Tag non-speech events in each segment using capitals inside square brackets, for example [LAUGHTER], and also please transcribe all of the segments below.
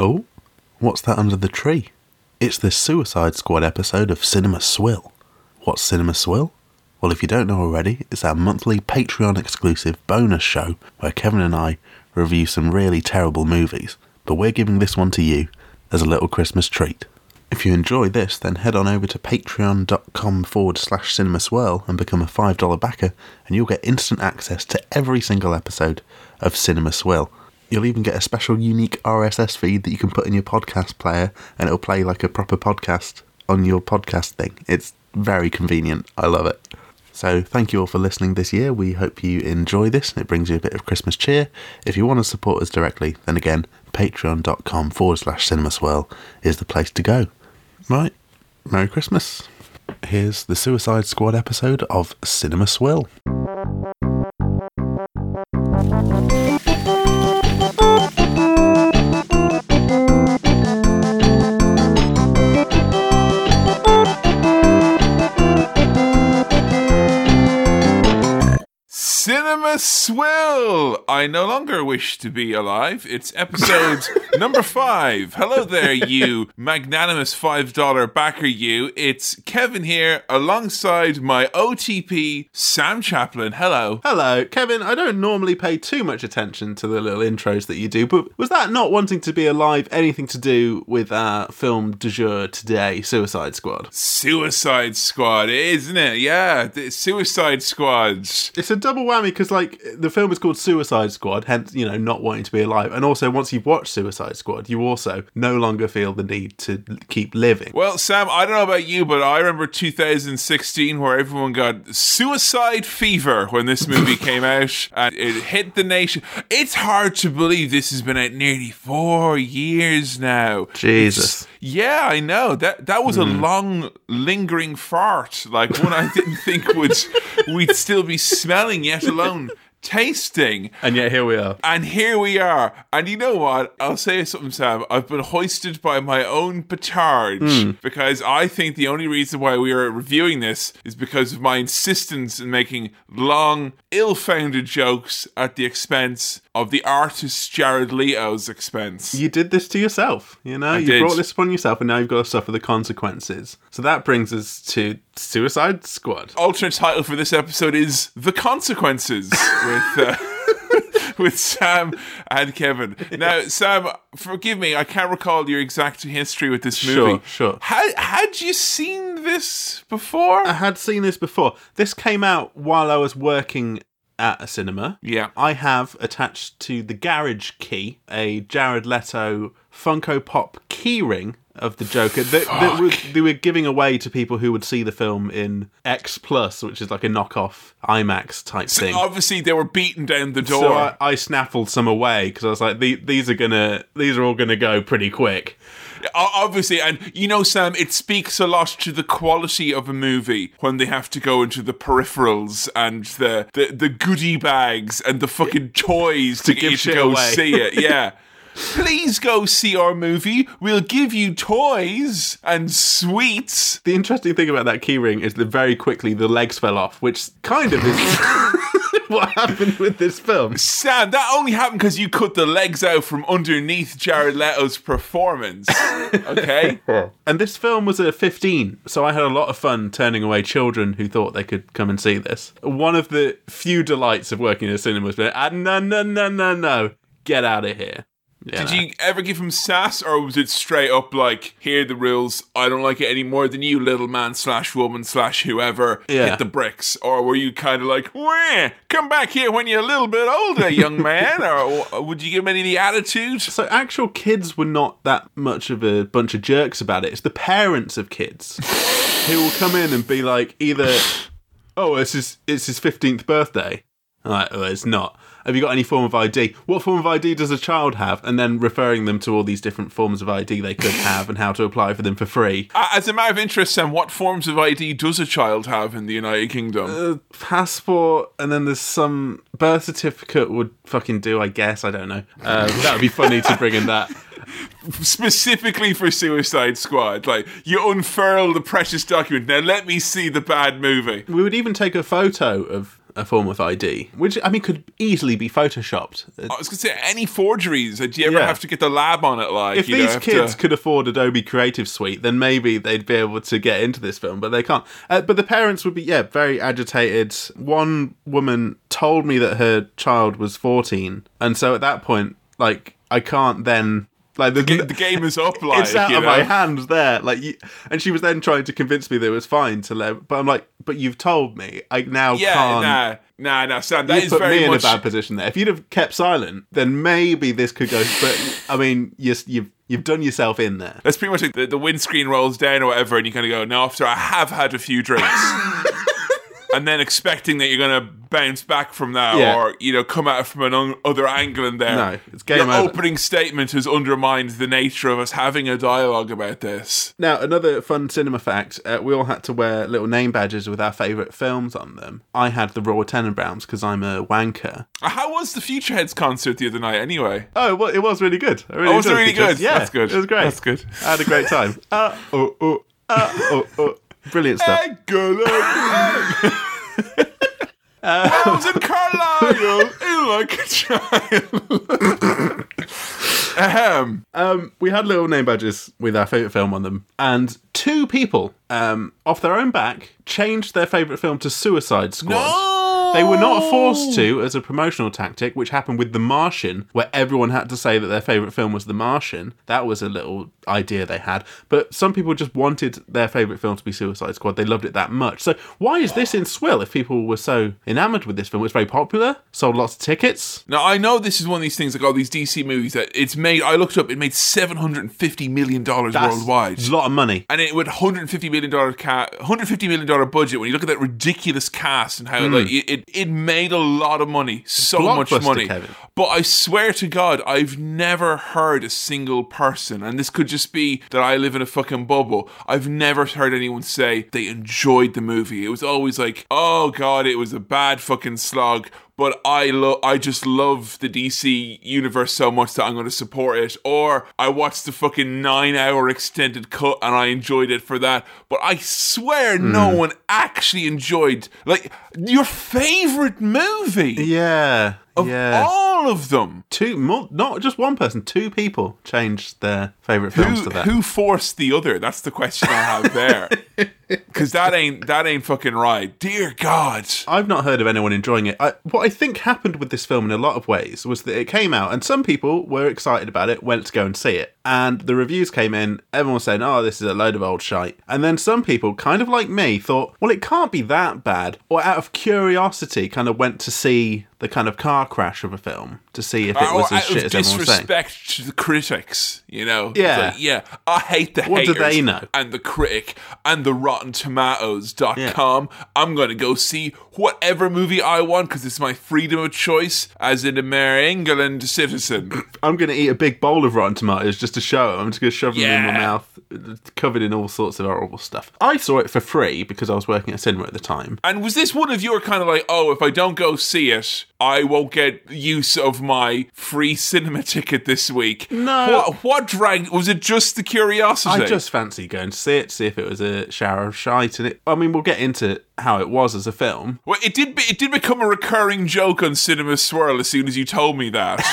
Oh, what's that under the tree? It's the Suicide Squad episode of Cinema Swill. What's Cinema Swill? Well, if you don't know already, it's our monthly Patreon exclusive bonus show where Kevin and I review some really terrible movies, but we're giving this one to you as a little Christmas treat. If you enjoy this, then head on over to patreon.com forward slash cinema swill and become a $5 backer, and you'll get instant access to every single episode of Cinema Swill. You'll even get a special unique RSS feed that you can put in your podcast player, and it'll play like a proper podcast on your podcast thing. It's very convenient. I love it. So, thank you all for listening this year. We hope you enjoy this and it brings you a bit of Christmas cheer. If you want to support us directly, then again, patreon.com forward slash cinema swill is the place to go. Right, Merry Christmas. Here's the Suicide Squad episode of Cinema Swill. Cinema Swill! I no longer wish to be alive. It's episode [LAUGHS] number five. Hello there, you magnanimous $5 backer, you. It's Kevin here alongside my OTP, Sam Chaplin. Hello. Hello, Kevin. I don't normally pay too much attention to the little intros that you do, but was that not wanting to be alive anything to do with our film du jour today, Suicide Squad? Suicide Squad, isn't it? Yeah, the Suicide Squads. It's a double whammy because, like, the film is called Suicide Squad, hence, you know, not wanting to be alive. And also, once you've watched Suicide Squad, you also no longer feel the need to keep living. Well, Sam, I don't know about you, but I remember 2016 where everyone got suicide fever when this movie [LAUGHS] came out and it hit the nation. It's hard to believe this has been out nearly four years now. Jesus. It's- yeah, I know. That that was a hmm. long lingering fart, like one I didn't think would [LAUGHS] we'd still be smelling, yet alone tasting. And yet, here we are. And here we are. And you know what? I'll say something, Sam. I've been hoisted by my own petard hmm. because I think the only reason why we are reviewing this is because of my insistence in making long, ill founded jokes at the expense of the artist Jared Leto's expense. You did this to yourself, you know? you did. brought this upon yourself, and now you've got to suffer the consequences. So that brings us to Suicide Squad. alternate title for this episode is The Consequences [LAUGHS] with uh, [LAUGHS] with Sam and Kevin. Now, Sam, forgive me, I can't recall your exact history with this movie. Sure, sure. Had had you seen this before? I had seen this before. This came out while I was working at a cinema. yeah. I have attached to the garage key a Jared Leto Funko Pop keyring of the Joker that, that was, they were giving away to people who would see the film in X Plus, which is like a knockoff IMAX type thing. Obviously, they were beaten down the door. So I, I snaffled some away because I was like, "The- these are gonna, these are all gonna go pretty quick. Obviously, and you know, Sam, it speaks a lot to the quality of a movie when they have to go into the peripherals and the the, the goodie bags and the fucking toys to, give get you to go away. see it. Yeah. [LAUGHS] Please go see our movie. We'll give you toys and sweets. The interesting thing about that keyring is that very quickly the legs fell off, which kind of is [LAUGHS] what happened with this film. Sam, that only happened because you cut the legs out from underneath Jared Leto's performance. [LAUGHS] Okay? And this film was a 15, so I had a lot of fun turning away children who thought they could come and see this. One of the few delights of working in a cinema was ah, no, no, no, no, no, get out of here. Did you ever give him sass, or was it straight up like, "Here are the rules. I don't like it any more than you, little man slash woman slash whoever. Yeah. Hit the bricks." Or were you kind of like, "Wah, come back here when you're a little bit older, young [LAUGHS] man"? or uh, would you give him any of the attitude? So actual kids were not that much of a bunch of jerks about it. It's the parents of kids who will come in and be like, either, "Oh, it's his it's his fifteenth birthday," like, "Oh, it's not." Have you got any form of ID? What form of ID does a child have? And then referring them to all these different forms of ID they could [LAUGHS] have and how to apply for them for free. As a matter of interest, Sam, what forms of ID does a child have in the United Kingdom? Uh, passport, and then there's some birth certificate would fucking do, I guess. I don't know. Uh, that would be funny to bring in that. [LAUGHS] Specifically for Suicide Squad, like you unfurl the precious document. Now let me see the bad movie. We would even take a photo of a form of ID, which I mean could easily be photoshopped. I was gonna say any forgeries. Do you ever Yeah. have to get the lab on it? Like If you know, these have kids to- could afford Adobe Creative Suite, then maybe they'd be able to get into this film, but they can't. Uh, but the parents would be, yeah, very agitated. One woman told me that her child was 14, and so at that point, like, I can't then. Like the, the game is up. [LAUGHS] Like it's out you of know? my hands there. Like, you, and she was then trying to convince me that it was fine to let. But I'm like, but you've told me. I now Yeah, can't. nah, nah, nah, Sam. That you is put very me in much. a bad position there. If you'd have kept silent, then maybe this could go. But I mean, you, you've you've done yourself in there. That's pretty much like the, the windscreen rolls down or whatever, and you kind of go, "No, after I have had a few drinks," [LAUGHS] and then expecting that you're going to bounce back from that, Yeah. or you know, come at it from another un- angle. in there, No, it's game Your over. opening statement has undermined the nature of us having a dialogue about this. Now, another fun cinema fact: uh, we all had to wear little name badges with our favourite films on them. I had the Royal Tenenbaums because I'm a wanker. Uh, How was the Futureheads concert the other night? Anyway, Oh, well, it was really good. Really Oh, was it enjoyed really good? Yeah, That's good. It was great. That's good. I had a great time. [LAUGHS] uh, oh, oh, uh, oh, oh. Brilliant stuff. [LAUGHS] Excellent. Wells and Carlisle, in like a child. Ahem. Um, we had little name badges with our favourite film on them, and two people, um, off their own back, changed their favourite film to Suicide Squad. No! They were not forced to as a promotional tactic, which happened with The Martian, where everyone had to say that their favourite film was The Martian. That was a little idea they had. But some people just wanted their favourite film to be Suicide Squad. They loved it that much. So why is this in Swill if people were so enamoured with this film? It's very popular, sold lots of tickets. Now I know this is one of these things like all these DC movies that it's made. I looked up; it made seven hundred and fifty million dollars That's worldwide. a lot of money. and it with 150 million dollar ca- 150 million dollar budget when you look at that ridiculous cast and how like hmm. it, it, it made a lot of money so much. Money Kevin. but i swear to god i've never heard a single person and this could just be that i live in a fucking bubble i've never heard anyone say they enjoyed the movie it was always like oh god it was a bad fucking slog but I love I just love the DC universe so much that I'm going to support it. Or I watched the fucking nine hour extended cut and I enjoyed it for that. But I swear hmm. no one actually enjoyed like your favorite movie Yeah. Of yeah. all of them. two more, not just one person, two people changed their favorite films Who, to that. who forced the other? That's the question I have there. [LAUGHS] Because that ain't that ain't fucking right. Dear God. I've not heard of anyone enjoying it. I, what I think happened with this film in a lot of ways was that it came out, and some people were excited about it, went to go and see it, and the reviews came in. Everyone was saying, "Oh, this is a load of old shite," and then some people, kind of like me, thought, "Well, it can't be that bad," or out of curiosity, kind of went to see the kind of car crash of a film to see if it oh, was Or as uh, shit as everyone was saying. disrespect to the critics, you know? Yeah. like, yeah. I hate the What do they know? and the critic and the RottenTomatoes.com. I'm going to go see whatever movie I want because it's my freedom of choice as an American England citizen. [CLEARS THROAT] I'm going to eat a big bowl of rotten tomatoes just to show it. I'm just going to shove them in my mouth, covered in all sorts of horrible stuff. I saw it for free because I was working at cinema at the time. and was this one of your kind of like, oh, if I don't go see it, I won't get use of my free cinema [LAUGHS] ticket this week? No. What, what dragged? Was it just the curiosity? I just fancy going to see it, to see if it was a shower of shite. And it, I mean, we'll get into how it was as a film. Well, it did. Be, it did become a recurring joke on Cinema Swill as soon as you told me that,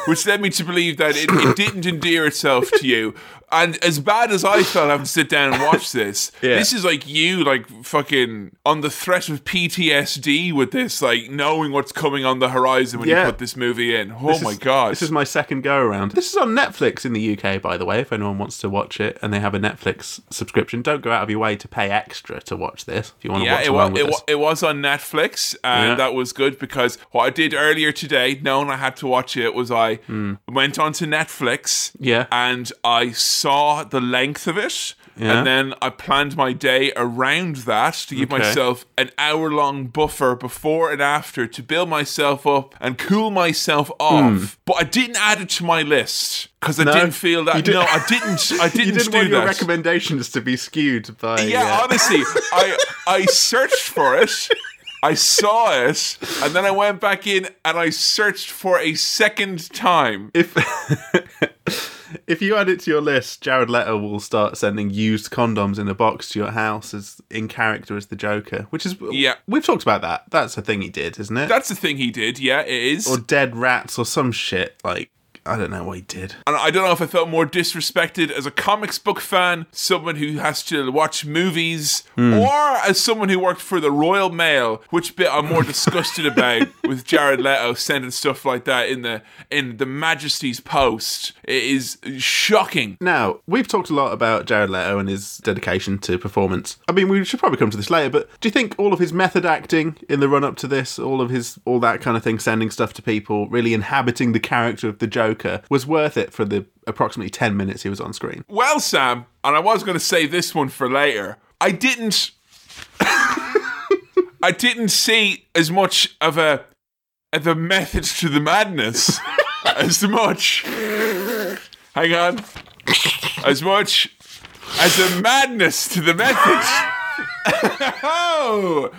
[LAUGHS] which led me to believe that it, it didn't endear itself to you. And as bad as I felt having to sit down and watch [LAUGHS] this, Yeah. this is like you, like fucking on the threat of PTSD with this, like knowing what's coming on the horizon when Yeah. you put this movie in. Oh This my is- god! This is my second go around. This is on Netflix in the UK, by the way, if anyone wants to watch it and they have a Netflix subscription. Don't go out of your way to pay extra to watch this if you want to Yeah, watch it along was, it, us. wa- it was on Netflix, and Yeah. that was good because what I did earlier today, knowing I had to watch it, was I hmm. went onto Netflix. Yeah. and I saw the length of it. Yeah. And then I planned my day around that to give Okay. myself an hour long buffer before and after to build myself up and cool myself off. But I didn't add it to my list because I Hmm. No? didn't feel that. Did- No, I didn't. [LAUGHS] I didn't, you didn't do want your that. recommendations to be skewed by. Yeah, uh, honestly, [LAUGHS] I I searched for it. I saw it, and then I went back in and I searched for a second time. if [LAUGHS] If you add it to your list, Jared Leto will start sending used condoms in a box to your house as in character as the Joker, which is Yeah. We've talked about that. That's a thing he did, isn't it? That's the thing he did. Yeah, it is. or dead rats or some shit. Like I don't know what he did. And I don't know if I felt more disrespected as a comics book fan, someone who has to watch movies, hmm. or as someone who worked for the Royal Mail, which bit I'm more disgusted about [LAUGHS] with Jared Leto sending stuff like that in the in the Majesty's Post. It is shocking. Now, we've talked a lot about Jared Leto and his dedication to performance. I mean, we should probably come to this later, but do you think all of his method acting in the run up to this, all of his, all that kind of thing, sending stuff to people, really inhabiting the character of the Joker, was worth it for the approximately 10 minutes he was on screen? Well, Sam, and I was going to save this one for later. I didn't. [LAUGHS] I didn't see as much of a of a method to the madness [LAUGHS] as much. Hang on. As much as a madness to the method. [LAUGHS] oh,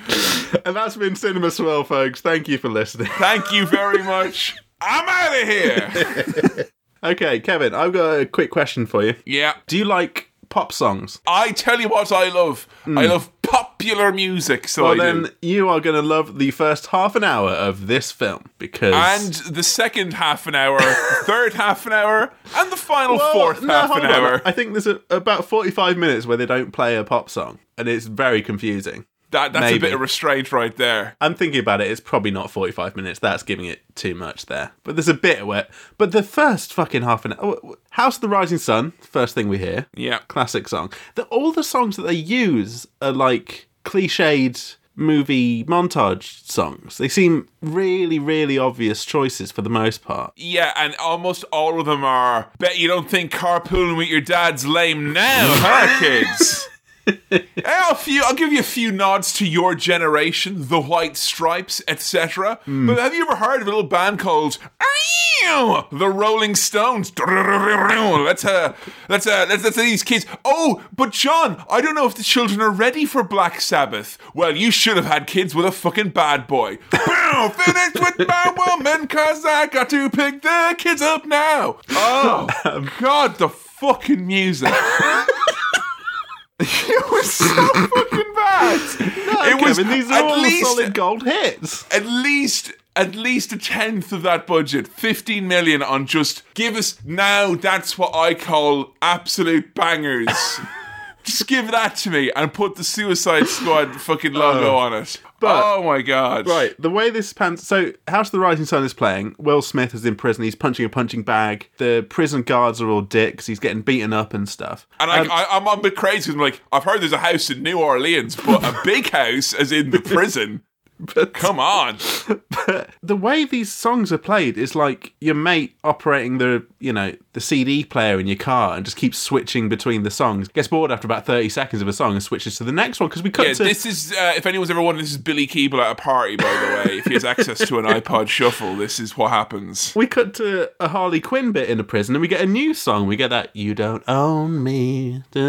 And that's been Cinema Swill, folks. Thank you for listening. thank you very much. I'm out of here. [LAUGHS] Okay, Kevin, I've got a quick question for you. Yeah. Do you like pop songs? I tell you what I love. Hmm. I love popular music. So. Well, then you are going to love the first half an hour of this film because. and the second half an hour, [LAUGHS] third half an hour, and the final Well, fourth no, half an on. hour. I think there's a, about 45 minutes where they don't play a pop song, and it's very confusing. That, that's a bit of restraint right there. I'm thinking about it, it's probably not 45 minutes. That's giving it too much there. But there's a bit of it. But the first fucking half an hour. House of the Rising Sun, first thing we hear. Yeah. Classic song. The, all the songs that they use are like cliched movie montage songs. They seem really, really obvious choices for the most part. Yeah, and almost all of them are. Bet you don't think carpooling with your dad's lame now, huh, kids? [LAUGHS] I'll, few, I'll give you a few nods to your generation, the White Stripes, etc. Hmm. But have you ever heard of a little band called the Rolling Stones? [LAUGHS] Let's uh, let's uh, let's let's these kids. Oh, but John, I don't know if the children are ready for Black Sabbath. Well, you should have had kids with a fucking bad boy. [LAUGHS] Bow, Finished with my woman, cause I got to pick the kids up now. [LAUGHS] Oh God, the fucking music. [LAUGHS] It was so fucking bad. it was these are at all least solid gold hits. at least at least a tenth of that budget, 15 million on just give us now that's what I call absolute bangers. [LAUGHS] just give that to me and put the Suicide Squad [LAUGHS] fucking logo oh. on it. but- oh my god. Right, the way this pans. So, House of the Rising Sun is playing. Will Smith is in prison. He's punching a punching bag. The prison guards are all dicks. He's getting beaten up and stuff. And I, I, I'm a bit crazy. I'm like, I've heard there's a house in New Orleans, but a big [LAUGHS] house, as in the prison. [LAUGHS] Come on. But the way these songs are played is like your mate operating the you know the CD player in your car and just keeps switching between the songs. Gets bored after about thirty seconds of a song and switches to the next one because we cut Yeah, to this is, uh, if anyone's ever wondered, this is Billy Keeble at a party, by the way. If he has access to an iPod shuffle, this is what happens. we cut to a Harley Quinn bit in a prison and we get a new song. We get that "You Don't Own Me." Da,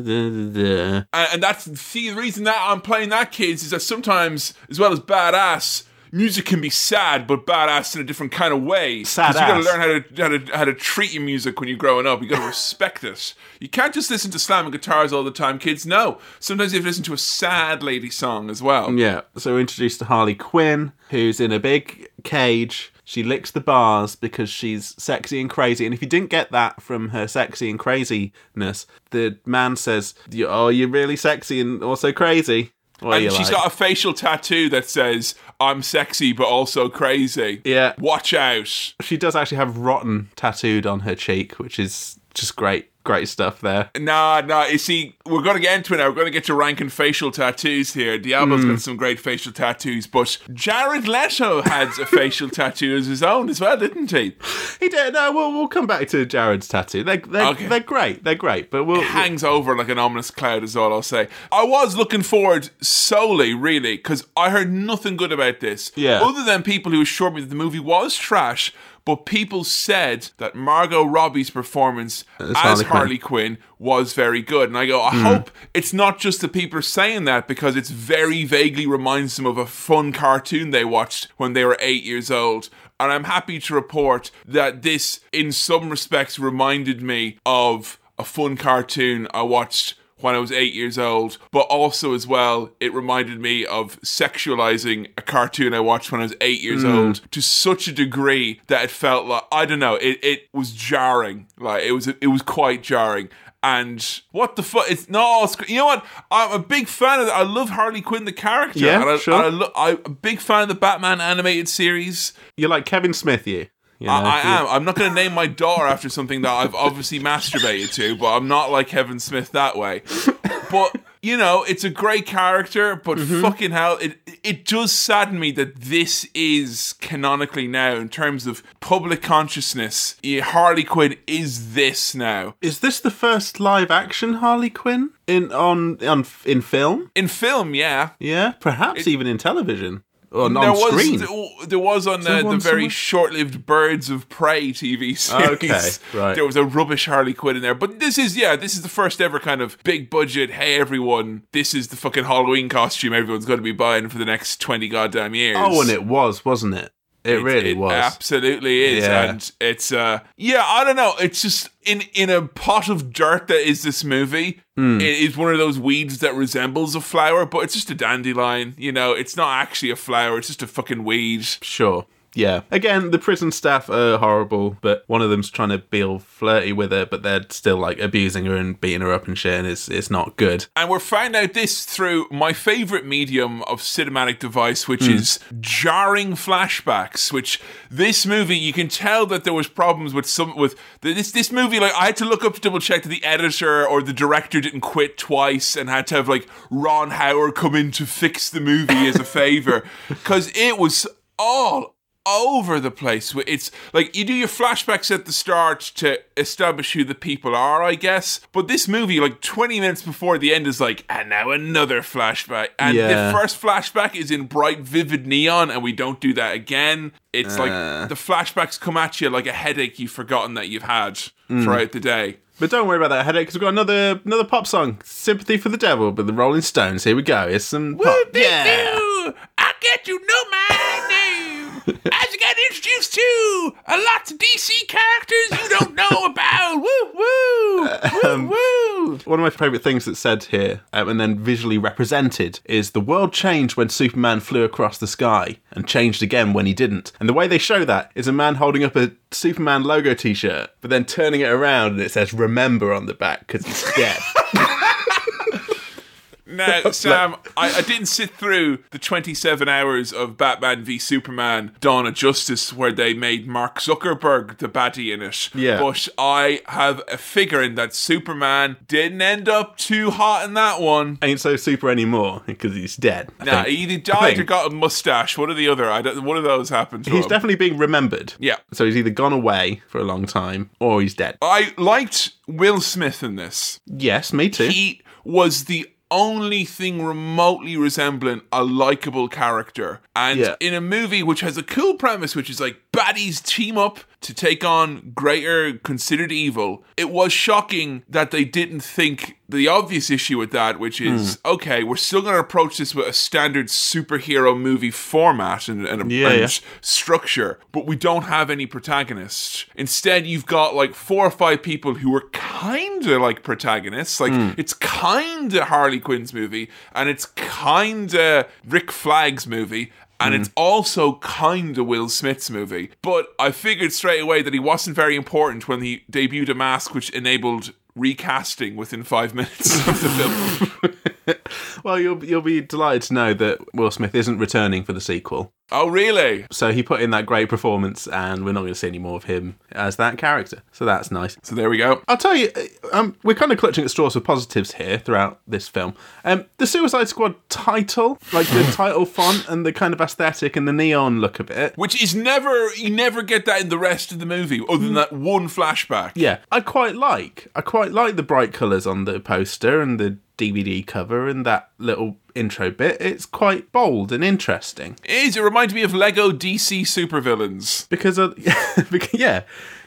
da, da. And, and that's see, the reason that I'm playing that, kids, is that sometimes, as well as badass, music can be sad, but badass in a different kind of way. Sad you got to learn how to, how to how to treat your music when you're growing up. You got to respect it. You can't just listen to slamming guitars all the time, kids. No, sometimes you have to listen to a sad lady song as well. Yeah, so we're introduced to Harley Quinn, who's in a big cage. She licks the bars because she's sexy and crazy. And if you didn't get that from her sexy and craziness, the man says, "Oh, you're really sexy and also crazy." What And she's like? got a facial tattoo that says, I'm sexy but also crazy. Yeah. Watch out. She does actually have rotten tattooed on her cheek, which is just great, great stuff there. Nah, nah, you see, we're going to get into it now. We're going to get to ranking facial tattoos here. Diablo's got hmm. some great facial tattoos, but Jared Leto had a facial [LAUGHS] tattoo as his own as well, didn't he? He did. No, we'll we'll come back to Jared's tattoo. They're they're, Okay. they're great. They're great. But we'll Hangs over like an ominous cloud, is all I'll say. I was looking forward solely, really, because I heard nothing good about this. Yeah. Other than people who assured me that the movie was trash. But people said that Margot Robbie's performance as, Harley Harley, Quinn. Quinn. was very good. And I go, I hope it's not just the people saying that because it's very vaguely reminds them of a fun cartoon they watched when they were eight years old. And I'm happy to report that this, in some respects, reminded me of a fun cartoon I watched when I was eight years old, but also as well, it reminded me of sexualizing a cartoon I watched when I was eight years hmm. old to such a degree that it felt like I don't know, it, it was jarring. Like it was it was quite jarring. And what the fuck? It's no, it's, you know what? I'm a big fan of. I love Harley Quinn the character. Yeah, and I, sure. and I lo- I'm a big fan of the Batman animated series. You're like Kevin Smith, you. You know, I, I am. I'm not going to name my daughter after something that I've obviously masturbated to, but I'm not like Kevin Smith that way. But you know, it's a great character, but Mm-hmm. fucking hell, it it does sadden me that this is canonically now in terms of public consciousness. Harley Quinn is this now Is this the first live action Harley Quinn in on on in film? in film. Yeah, Yeah, perhaps even in television on there was screen. there was on there the, the very somewhere? short-lived Birds of Prey TV [LAUGHS] series. Okay, right. There was a rubbish Harley Quinn in there, but this is yeah, this is the first ever kind of big budget. Hey everyone, this is the fucking Halloween costume everyone's going to be buying for the next twenty goddamn years. oh, and it was, wasn't it? It, really it was. absolutely is, Yeah. and it's uh, yeah, I don't know. It's just in in a pot of dirt that is this movie. Hmm. It is one of those weeds that resembles a flower, but it's just a dandelion. You know, it's not actually a flower. It's just a fucking weed. Sure. Yeah. Again, the prison staff are horrible, but one of them's trying to be all flirty with her, but they're still like abusing her and beating her up and shit, and it's it's not good. And we're finding out this through my favorite medium of cinematic device, which Hmm. is jarring flashbacks. Which this movie, you can tell that there was problems with some with this this movie. Like I had to look up to double check that the editor or the director didn't quit twice, and had to have like Ron Howard come in to fix the movie as a favor [LAUGHS] because it was all over the place. It's like you do your flashbacks at the start to establish who the people are, I guess. But this movie, like 20 minutes before the end, is like, and now another flashback. And Yeah. the first flashback is in bright, vivid neon, and we don't do that again. It's Uh. like the flashbacks come at you like a headache you've forgotten that you've had Mm. throughout the day. But don't worry about that headache, because we've got another another pop song, "Sympathy for the Devil" by the Rolling Stones. Here we go. It's some pop. Yeah. I get you my name. As you get introduced to a lots of DC characters you don't know about. Woo woo Um, woo woo. One of my favourite things that's said here, um, and then visually represented, is the world changed when Superman flew across the sky and changed again when he didn't. And the way they show that is a man holding up a Superman logo t shirt, but then turning it around and it says remember on the back because he's dead. [LAUGHS] Now, [LAUGHS] Sam, I, I didn't sit through the 27 hours of Batman v Superman Dawn of Justice where they made Mark Zuckerberg the baddie in it. Yeah. But I have a figure in that Superman didn't end up too hot in that one. Ain't so super anymore because he's dead. I Nah, think. he either died or got a mustache. One or the other. I don't, one of those happened to He's him. definitely being remembered. Yeah. So he's either gone away for a long time or he's dead. I liked Will Smith in this. Yes, me too. He was the only thing remotely resembling a likable character. And Yeah. in a movie which has a cool premise, which is like baddies team up to take on greater considered evil, it was shocking that they didn't think the obvious issue with that, which is Hmm. okay, we're still going to approach this with a standard superhero movie format and, and, Yeah, and yeah. structure, but we don't have any protagonists. Instead, you've got like four or five people who are kind of like protagonists. Like Hmm. it's kind of Harley Quinn's movie, and it's kind of Rick Flag's movie. And mm. it's also kind of Will Smith's movie. But I figured straight away that he wasn't very important when he debuted a mask which enabled recasting within five minutes of the film. [LAUGHS] Well, you'll you'll be delighted to know that Will Smith isn't returning for the sequel. Oh, really? So he put in that great performance, and we're not going to see any more of him as that character. So that's nice. So there we go. I'll tell you, um, we're kind of clutching at straws for positives here throughout this film. Um, the Suicide Squad title, like the [LAUGHS] title font and the kind of aesthetic and the neon look of it. Which is never, you never get that in the rest of the movie, other than that one flashback. Yeah, I quite like. I quite like the bright colours on the poster and the DVD cover and that little intro bit, it's quite bold and interesting. It is. It reminds me of Lego DC supervillains. Because, of, because [LAUGHS] yeah,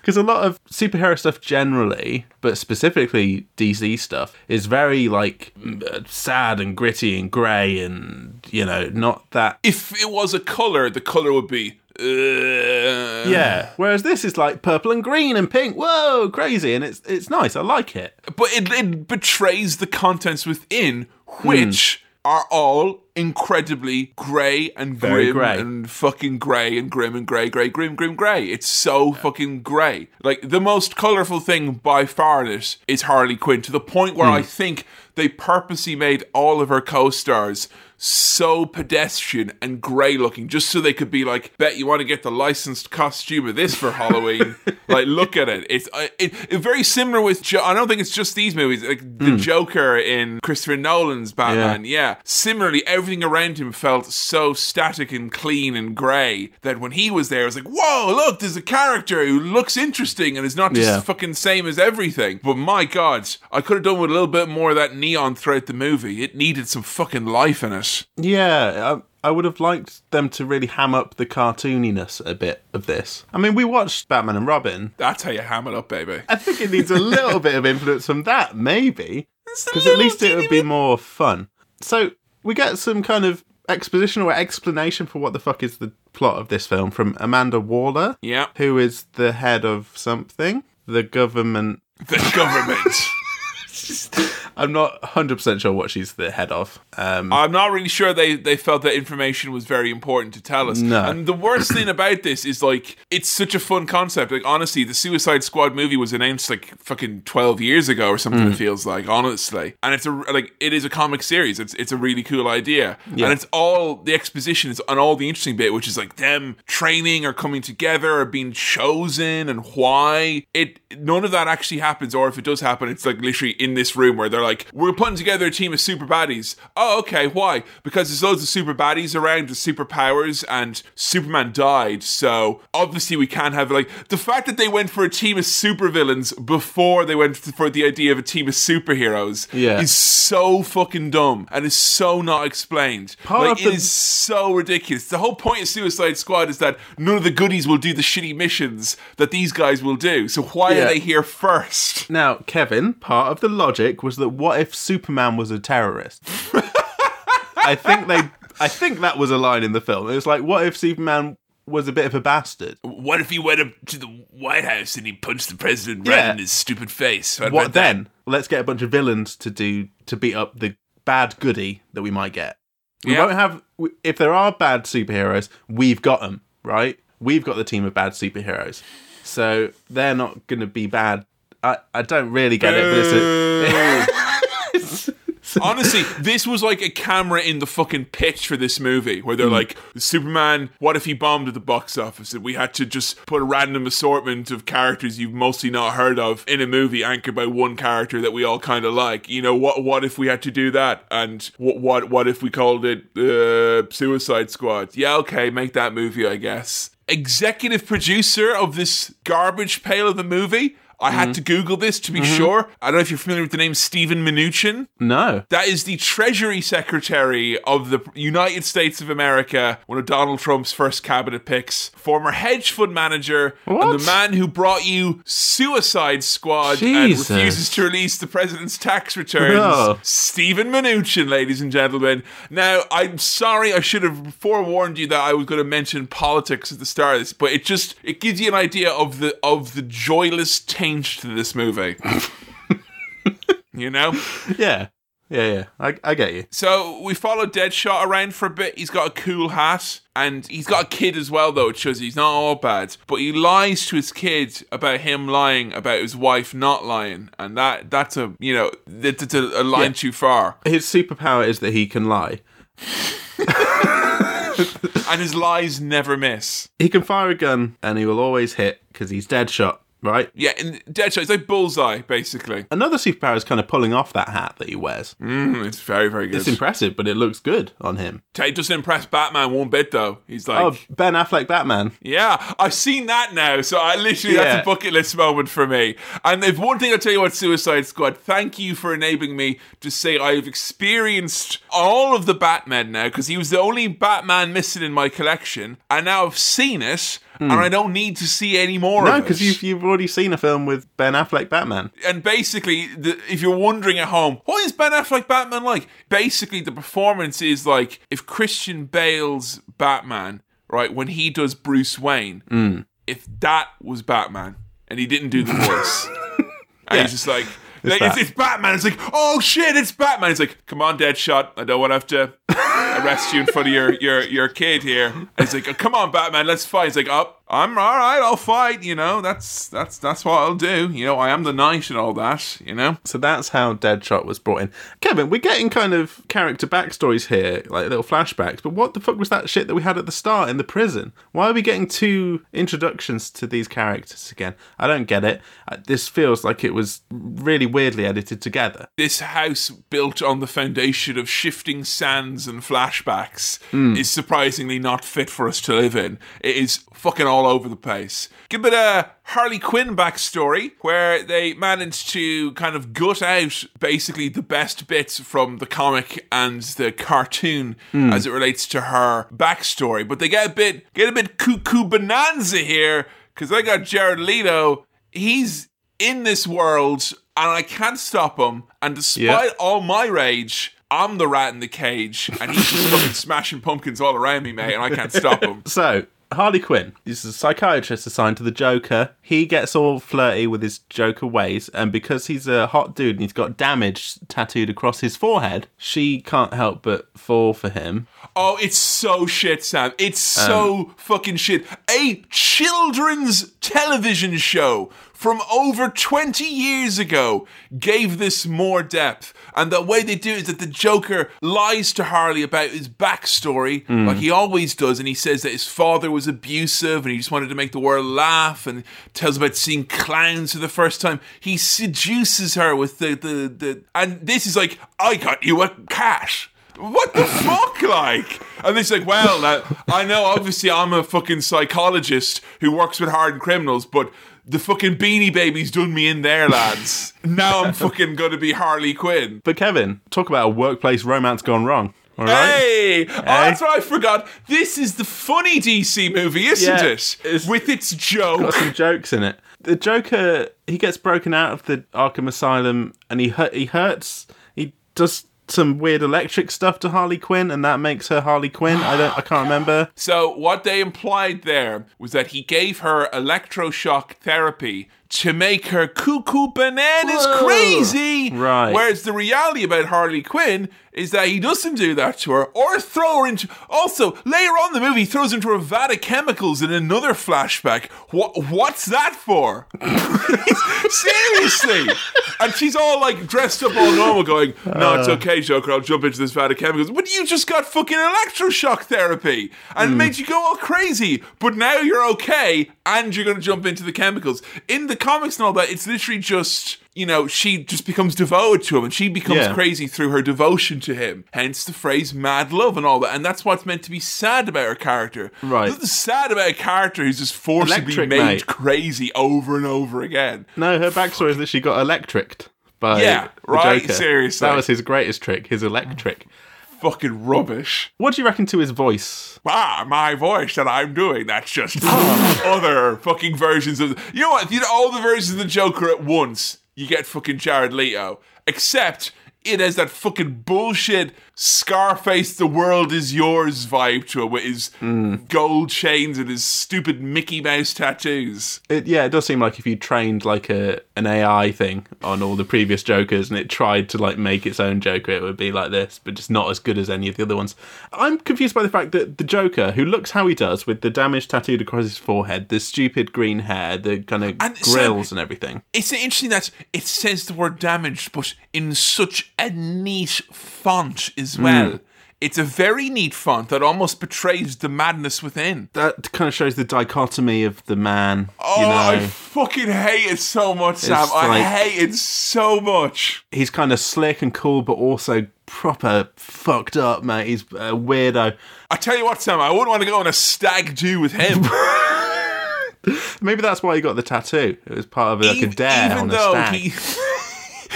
because a lot of superhero stuff generally, but specifically DC stuff, is very like mm, sad and gritty and grey and you know not that. If it was a color, the color would be. Uh, Yeah. Whereas this is like purple and green and pink. Whoa, crazy, and it's it's nice. I like it. but it, it betrays the contents within, which are all incredibly grey and Very grim grey. and fucking grey and grim and grey, grey, grim, grim, grey. It's so fucking grey. Like the most colourful thing by far in it is Harley Quinn to the point where hmm. I think they purposely made all of her co-stars so pedestrian and grey looking just so they could be like bet you want to get the licensed costume of this for halloween. [LAUGHS] Like look at it. It's uh, it, it very similar with jo- i don't think it's just these movies like the joker in christopher nolan's batman yeah. similarly everything around him felt so static and clean and grey that when he was there it was like whoa look there's a character who looks interesting and is not just Yeah. fucking same as everything. But my god i could have done with a little bit more of that neon throughout the movie. It needed some fucking life in it Yeah, I, I would have liked them to really ham up the cartooniness a bit of this. I mean, we watched Batman and Robin. That's how you ham it up, baby. I think it needs a little bit of influence from that, maybe, [LAUGHS] because at least it would be more fun. So we get some kind of exposition or explanation for what the fuck is the plot of this film from Amanda Waller, Yeah. who is the head of something, the government. The government. [LAUGHS] [LAUGHS] I'm not 100% sure what she's the head of. Um, I'm not really sure they, they felt that information was very important to tell us. No. And the worst thing about this is like it's such a fun concept. Like honestly, the Suicide Squad movie was announced like fucking 12 years ago or something. It feels like honestly, and it's a like it is a comic series. It's it's a really cool idea, Yeah. and it's all the exposition is on all the interesting bit, which is like them training or coming together or being chosen and why it none of that actually happens. Or if it does happen, it's like literally in this room where they're like, we're putting together a team of super baddies. Oh, okay, why? Because there's loads of super baddies around with superpowers, and Superman died, so obviously we can't have like the fact that they went for a team of supervillains before they went for the idea of a team of superheroes Yeah. is so fucking dumb and is so not explained. Part like of the- it is so ridiculous. The whole point of Suicide Squad is that none of the goodies will do the shitty missions that these guys will do. So why Yeah. are they here first? Now, Kevin, part of the logic was that what if Superman was a terrorist? I think they I think that was a line in the film. It was like, what if Superman was a bit of a bastard? What if he went up to the White House and he punched the president Yeah. right in his stupid face? What What then? Let's get a bunch of villains to do to beat up the bad goody that we might get. We Yeah. won't have if there are bad superheroes, we've got them, right? We've got the team of bad superheroes. So they're not going to be bad. I, I don't really get it, but it's a, [LAUGHS] Honestly, this was like a camera in the fucking pitch for this movie where they're like, Superman, what if he bombed at the box office? And we had to just put a random assortment of characters you've mostly not heard of in a movie anchored by one character that we all kind of like. You know, what what if we had to do that? And what what, what if we called it uh, Suicide Squad? Yeah, okay, make that movie, I guess. Executive producer of this garbage pail of the movie. I Mm-hmm. had to Google this to be sure. I don't know if you're familiar with the name Steven Mnuchin. no. That is the Treasury Secretary of the United States of America, one of Donald Trump's first cabinet picks, former hedge fund manager, and the man who brought you Suicide Squad Jesus. and refuses to release the president's tax returns. Oh. Steven Mnuchin, ladies and gentlemen. Now, I'm sorry, I should have forewarned you that I was going to mention politics at the start of this, but it just it gives you an idea of the of the joyless taint to this movie. [LAUGHS] you know? Yeah. Yeah, yeah. I, I get you. So we follow Deadshot around for a bit. He's got a cool hat, and he's got a kid as well, though. It shows he's not all bad. But he lies to his kid about him lying about his wife not lying, and that that's a you know that's a, a line Yeah. too far. His superpower is that he can lie. [LAUGHS] And his lies never miss. He can fire a gun and he will always hit because he's dead shot right? Yeah, and Deadshot is like Bullseye, basically. Another superpower is kind of pulling off that hat that he wears. Mm, it's very, very good. It's impressive, but it looks good on him. It doesn't impress Batman one bit, though. He's like, Oh, Ben Affleck Batman. Yeah, I've seen that now. So I literally Yeah. that's a bucket list moment for me. And if one thing I'll tell you about Suicide Squad, thank you for enabling me to say I've experienced all of the Batman now because he was the only Batman missing in my collection, and now I've seen it, and I don't need to see any more Hmm. No, of it. because you've, you've already seen a film with Ben Affleck Batman. and basically, the, if you're wondering at home, what is Ben Affleck Batman like? Basically, the performance is like if Christian Bale's Batman, right, when he does Bruce Wayne, Hmm. if that was Batman and he didn't do the voice, [LAUGHS] and he's just like, like, it's, it's Batman. It's like, oh shit, it's Batman. It's like, come on, Deadshot. I don't want to have to arrest you in front of your your your kid here. And he's like, oh, come on, Batman, let's fight. He's like, oh, I'm all right. I'll fight. You know, that's that's that's what I'll do. You know, I am the knight and all that. You know. So that's how Deadshot was brought in. Kevin, we're getting kind of character backstories here, like little flashbacks, but what the fuck was that shit that we had at the start in the prison? Why are we getting two introductions to these characters again? I don't get it. Uh, This feels like it was really weirdly edited together. This house built on the foundation of shifting sands and flashbacks Hmm. is surprisingly not fit for us to live in. It is fucking all over the place. Give it a bit of Harley Quinn backstory where they managed to kind of gut out basically the best bits from the comic and the cartoon Hmm. as it relates to her backstory. But they get a bit get a bit cuckoo bonanza here because I got Jared Leto. He's in this world and I can't stop him. And despite Yeah. all my rage, I'm the rat in the cage, and he's just [LAUGHS] fucking smashing pumpkins all around me, mate, and I can't stop him. [LAUGHS] So, Harley Quinn is a psychiatrist assigned to the Joker. He gets all flirty with his Joker ways, and because he's a hot dude and he's got damage tattooed across his forehead, she can't help but fall for him. Oh, it's so shit, Sam. It's so um, fucking shit. A children's television show from over 20 years ago gave this more depth. And the way they do it is that the Joker lies to Harley about his backstory, hmm. like he always does, and he says that his father was abusive and he just wanted to make the world laugh and tells about seeing clowns for the first time. He seduces her with the the, the and this is like, I got you a cash What the [LAUGHS] fuck, like? And it's like, well, now, I know obviously I'm a fucking psychologist who works with hardened criminals, but the fucking Beanie Babies done me in there, lads. Now I'm fucking gonna be Harley Quinn. But Kevin, talk about a workplace romance gone wrong. All right. Hey! Oh, that's what I forgot. This is the funny DC movie, isn't Yeah, it? it's- With its got some jokes in it. The Joker, he gets broken out of the Arkham Asylum and he hurt, he hurts. He does some weird electric stuff to Harley Quinn, and that makes her Harley Quinn. I don't, I can't [SIGHS] remember. So what they implied there was that he gave her electroshock therapy to make her cuckoo bananas Whoa. crazy. Right. Whereas the reality about Harley Quinn is that he doesn't do that to her or throw her into. Also, later on in the movie, he throws her into a vat of chemicals in another flashback. What? What's that for? [LAUGHS] Seriously. and she's all like dressed up all normal, going, "No, it's uh. okay, Joker. I'll jump into this vat of chemicals." But you just got fucking electroshock therapy, and it mm. made you go all crazy. But now you're okay, and you're going to jump into the chemicals. In the comics and all that, it's literally just. You know, she just becomes devoted to him and she becomes Yeah. crazy through her devotion to him. Hence the phrase mad love and all that. And that's what's meant to be sad about her character. Right. Sad about a character who's just forcibly Electric, made mate. crazy over and over again. No, her backstory is that she got electricked by Yeah, right, Joker. seriously. That was his greatest trick, his electric. Fucking rubbish. What do you reckon to his voice? Ah, my voice that I'm doing, that's just [LAUGHS] other fucking versions of. You know what? You know, all the versions of the Joker at once, you get fucking Jared Leto. Except it has that fucking bullshit Scarface, the world is yours vibe to it with his gold chains and his stupid Mickey Mouse tattoos. It, yeah, it does seem like if you trained like a an AI thing on all the previous Jokers and it tried to like make its own Joker, it would be like this, but just not as good as any of the other ones. I'm confused by the fact that the Joker, who looks how he does with the damage tattooed across his forehead, the stupid green hair, the kind of And so- grills and everything. It's interesting that it says the word damaged, but in such a neat font as well. Hmm. It's a very neat font that almost betrays the madness within. That kind of shows the dichotomy of the man. Oh, you know, I fucking hate it so much, Sam. I hate it so much. he's kind of slick and cool, but also proper fucked up, mate. He's a weirdo. I tell you what, Sam, I wouldn't want to go on a stag do with him. [LAUGHS] Maybe that's why he got the tattoo. It was part of like a dare even on a stag. he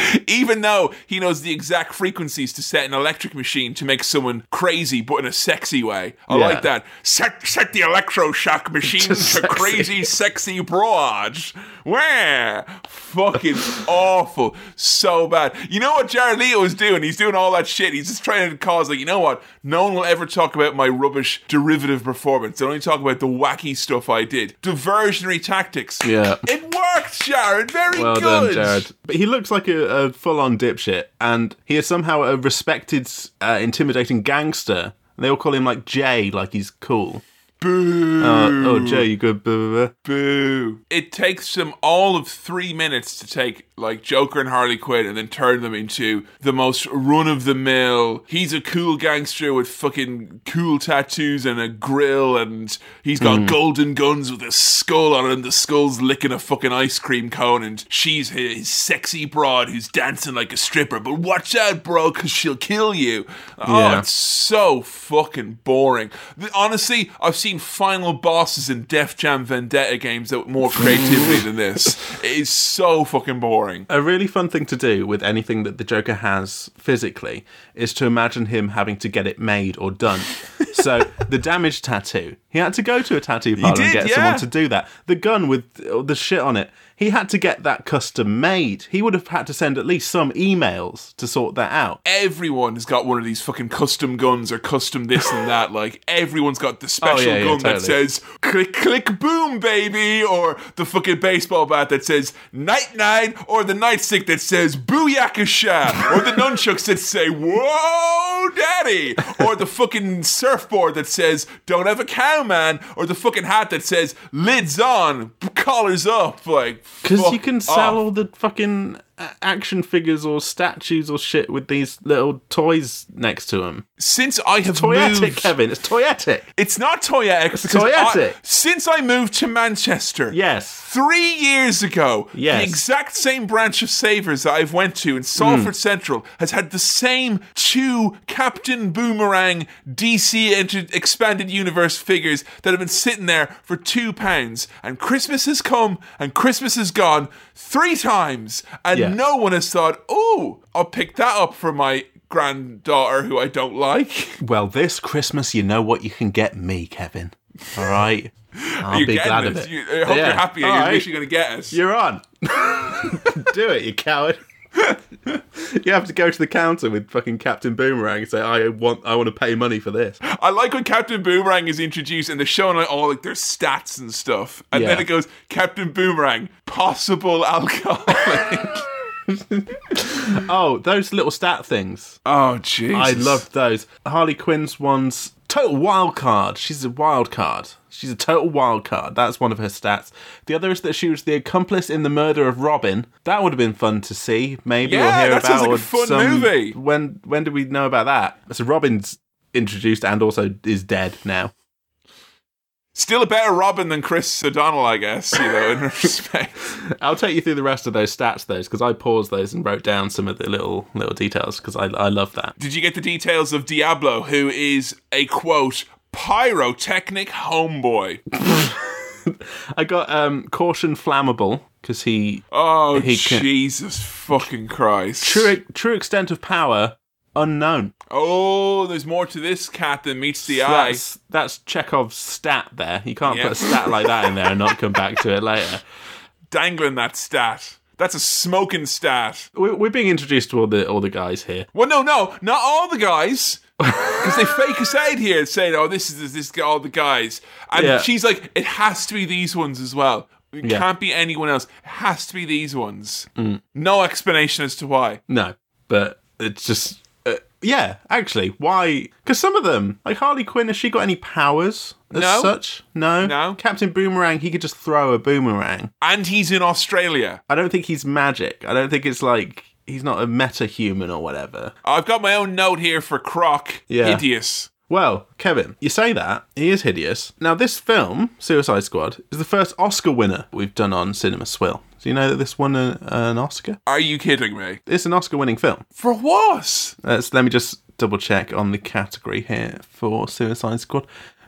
[LAUGHS] even though he knows the exact frequencies to set an electric machine to make someone crazy but in a sexy way i Yeah. like that set set the electroshock [LAUGHS] machine to sexy. crazy sexy broad where fucking awful so bad you know what jared leto is doing he's doing all that shit he's just trying to cause like you know what no one will ever talk about my rubbish derivative performance they'll only talk about the wacky stuff i did diversionary tactics Yeah. it worked, Jared. Very Well good. done, Jared. But he looks like a, a full-on dipshit, and he is somehow a respected, uh, intimidating gangster. And they all call him like Jay, like he's cool. Boo. Uh, oh, Jay, you good? Blah, blah, blah. Boo. It takes them all of three minutes to take like Joker and Harley Quinn and then turn them into the most run of the mill. He's a cool gangster with fucking cool tattoos and a grill, and he's got hmm. golden guns with a skull on it, and the skull's licking a fucking ice cream cone, and she's his, his sexy broad who's dancing like a stripper. But watch out, bro, because she'll kill you. Oh, it's so fucking boring. Honestly, I've seen final bosses in Def Jam Vendetta games that were more creativity than this. [LAUGHS] It is so fucking boring. A really fun thing to do with anything that the Joker has physically is to imagine him having to get it made or done. [LAUGHS] so the damage tattoo, he had to go to a tattoo parlor did, and get yeah. someone to do that. The gun with the shit on it, he had to get that custom made. He would have had to send at least some emails to sort that out. Everyone has got one of these fucking custom guns or custom this and that. [LAUGHS] Like everyone's got the special Oh, yeah, yeah, gun that says "click click boom baby" or the fucking baseball bat that says "night night" or the nightstick that says "booyakasha" or the nunchucks that say "whoa daddy" or the fucking surfboard that says "don't have a cow man" or the fucking hat that says "lids on, collars up." Like Because you can off. sell all the fucking Uh, action figures or statues or shit with these little toys next to them. since I have Toyetic, moved. Kevin. It's toyetic. It's not toyetic. because toyetic. I- Since I moved to Manchester, Yes. three years ago, Yes. the exact same branch of Savers that I've went to in Salford mm. Central has had the same two Captain Boomerang DC Inter- Expanded Universe figures that have been sitting there for two pounds. And Christmas has come and Christmas has gone three times, and Yeah. No one has thought, "Oh, I'll pick that up for my." Granddaughter, who I don't like. [LAUGHS] Well, this Christmas, you know what you can get me, Kevin. All right. [LAUGHS] I'll be glad of it. You, I hope Yeah. you're happy All you're right. actually going to get us. You're on. [LAUGHS] Do it, you coward. you have to go to the counter with fucking Captain Boomerang and say, "I want, I want to pay money for this." I like when Captain Boomerang is introduced and they're showing like all like their stats and stuff, and then it goes Captain Boomerang, possible alcoholic. [LAUGHS] Oh, those little stat things. oh Jesus! I loved those. Harley Quinn's one's total wild card. She's a wild card. She's a total wild card. That's one of her stats. The other is that she was the accomplice in the murder of Robin. That would have been fun to see, maybe or Yeah, hear that about. sounds like a fun some- movie. When when did we know about that? So Robin's introduced and also is dead now. Still a better Robin than Chris O'Donnell, I guess. You know, in [LAUGHS] respect. I'll take you through the rest of those stats, those because I paused those and wrote down some of the little little details because I I love that. Did you get the details of Diablo, who is a quote pyrotechnic homeboy? [LAUGHS] I got um caution flammable because he Oh He can- Jesus fucking Christ! true true extent of power unknown. Oh, there's more to this cat than meets the eye. That's that's Chekhov's stat there. You can't Yeah. put a stat like that in there and not come back to it later. [LAUGHS] Dangling that stat. That's a smoking stat. We're, we're being introduced to all the all the guys here. Well, no, no, not all the guys. Because they fake us out here saying, "Oh, this is this, this all the guys," and Yeah. she's like, "It has to be these ones as well. It Yeah. Mm. can't be anyone else. It has to be these ones." No explanation as to why. No, but it's just yeah. Actually, why? Because some of them, like Harley Quinn, has she got any powers as No. such? No. No. Captain Boomerang, he could just throw a boomerang. And he's in Australia. I don't think he's magic. I don't think it's like he's not a meta human or whatever. I've got my own note here for Croc. Yeah. Hideous. Well, Kevin, you say that he is hideous. Now, this film, Suicide Squad, is the first Oscar winner we've done on Cinema Swill. Do you know that this won a, an Oscar? Are you kidding me? It's an Oscar-winning film. For what? Let's, let me just double check on the category here for Suicide Squad.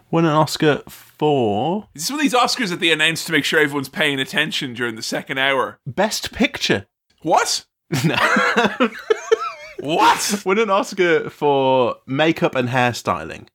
Won an Oscar for Is this one of these Oscars that they announced to make sure everyone's paying attention during the second hour? Best Picture. What? No. [LAUGHS] what? Won an Oscar for makeup and hairstyling.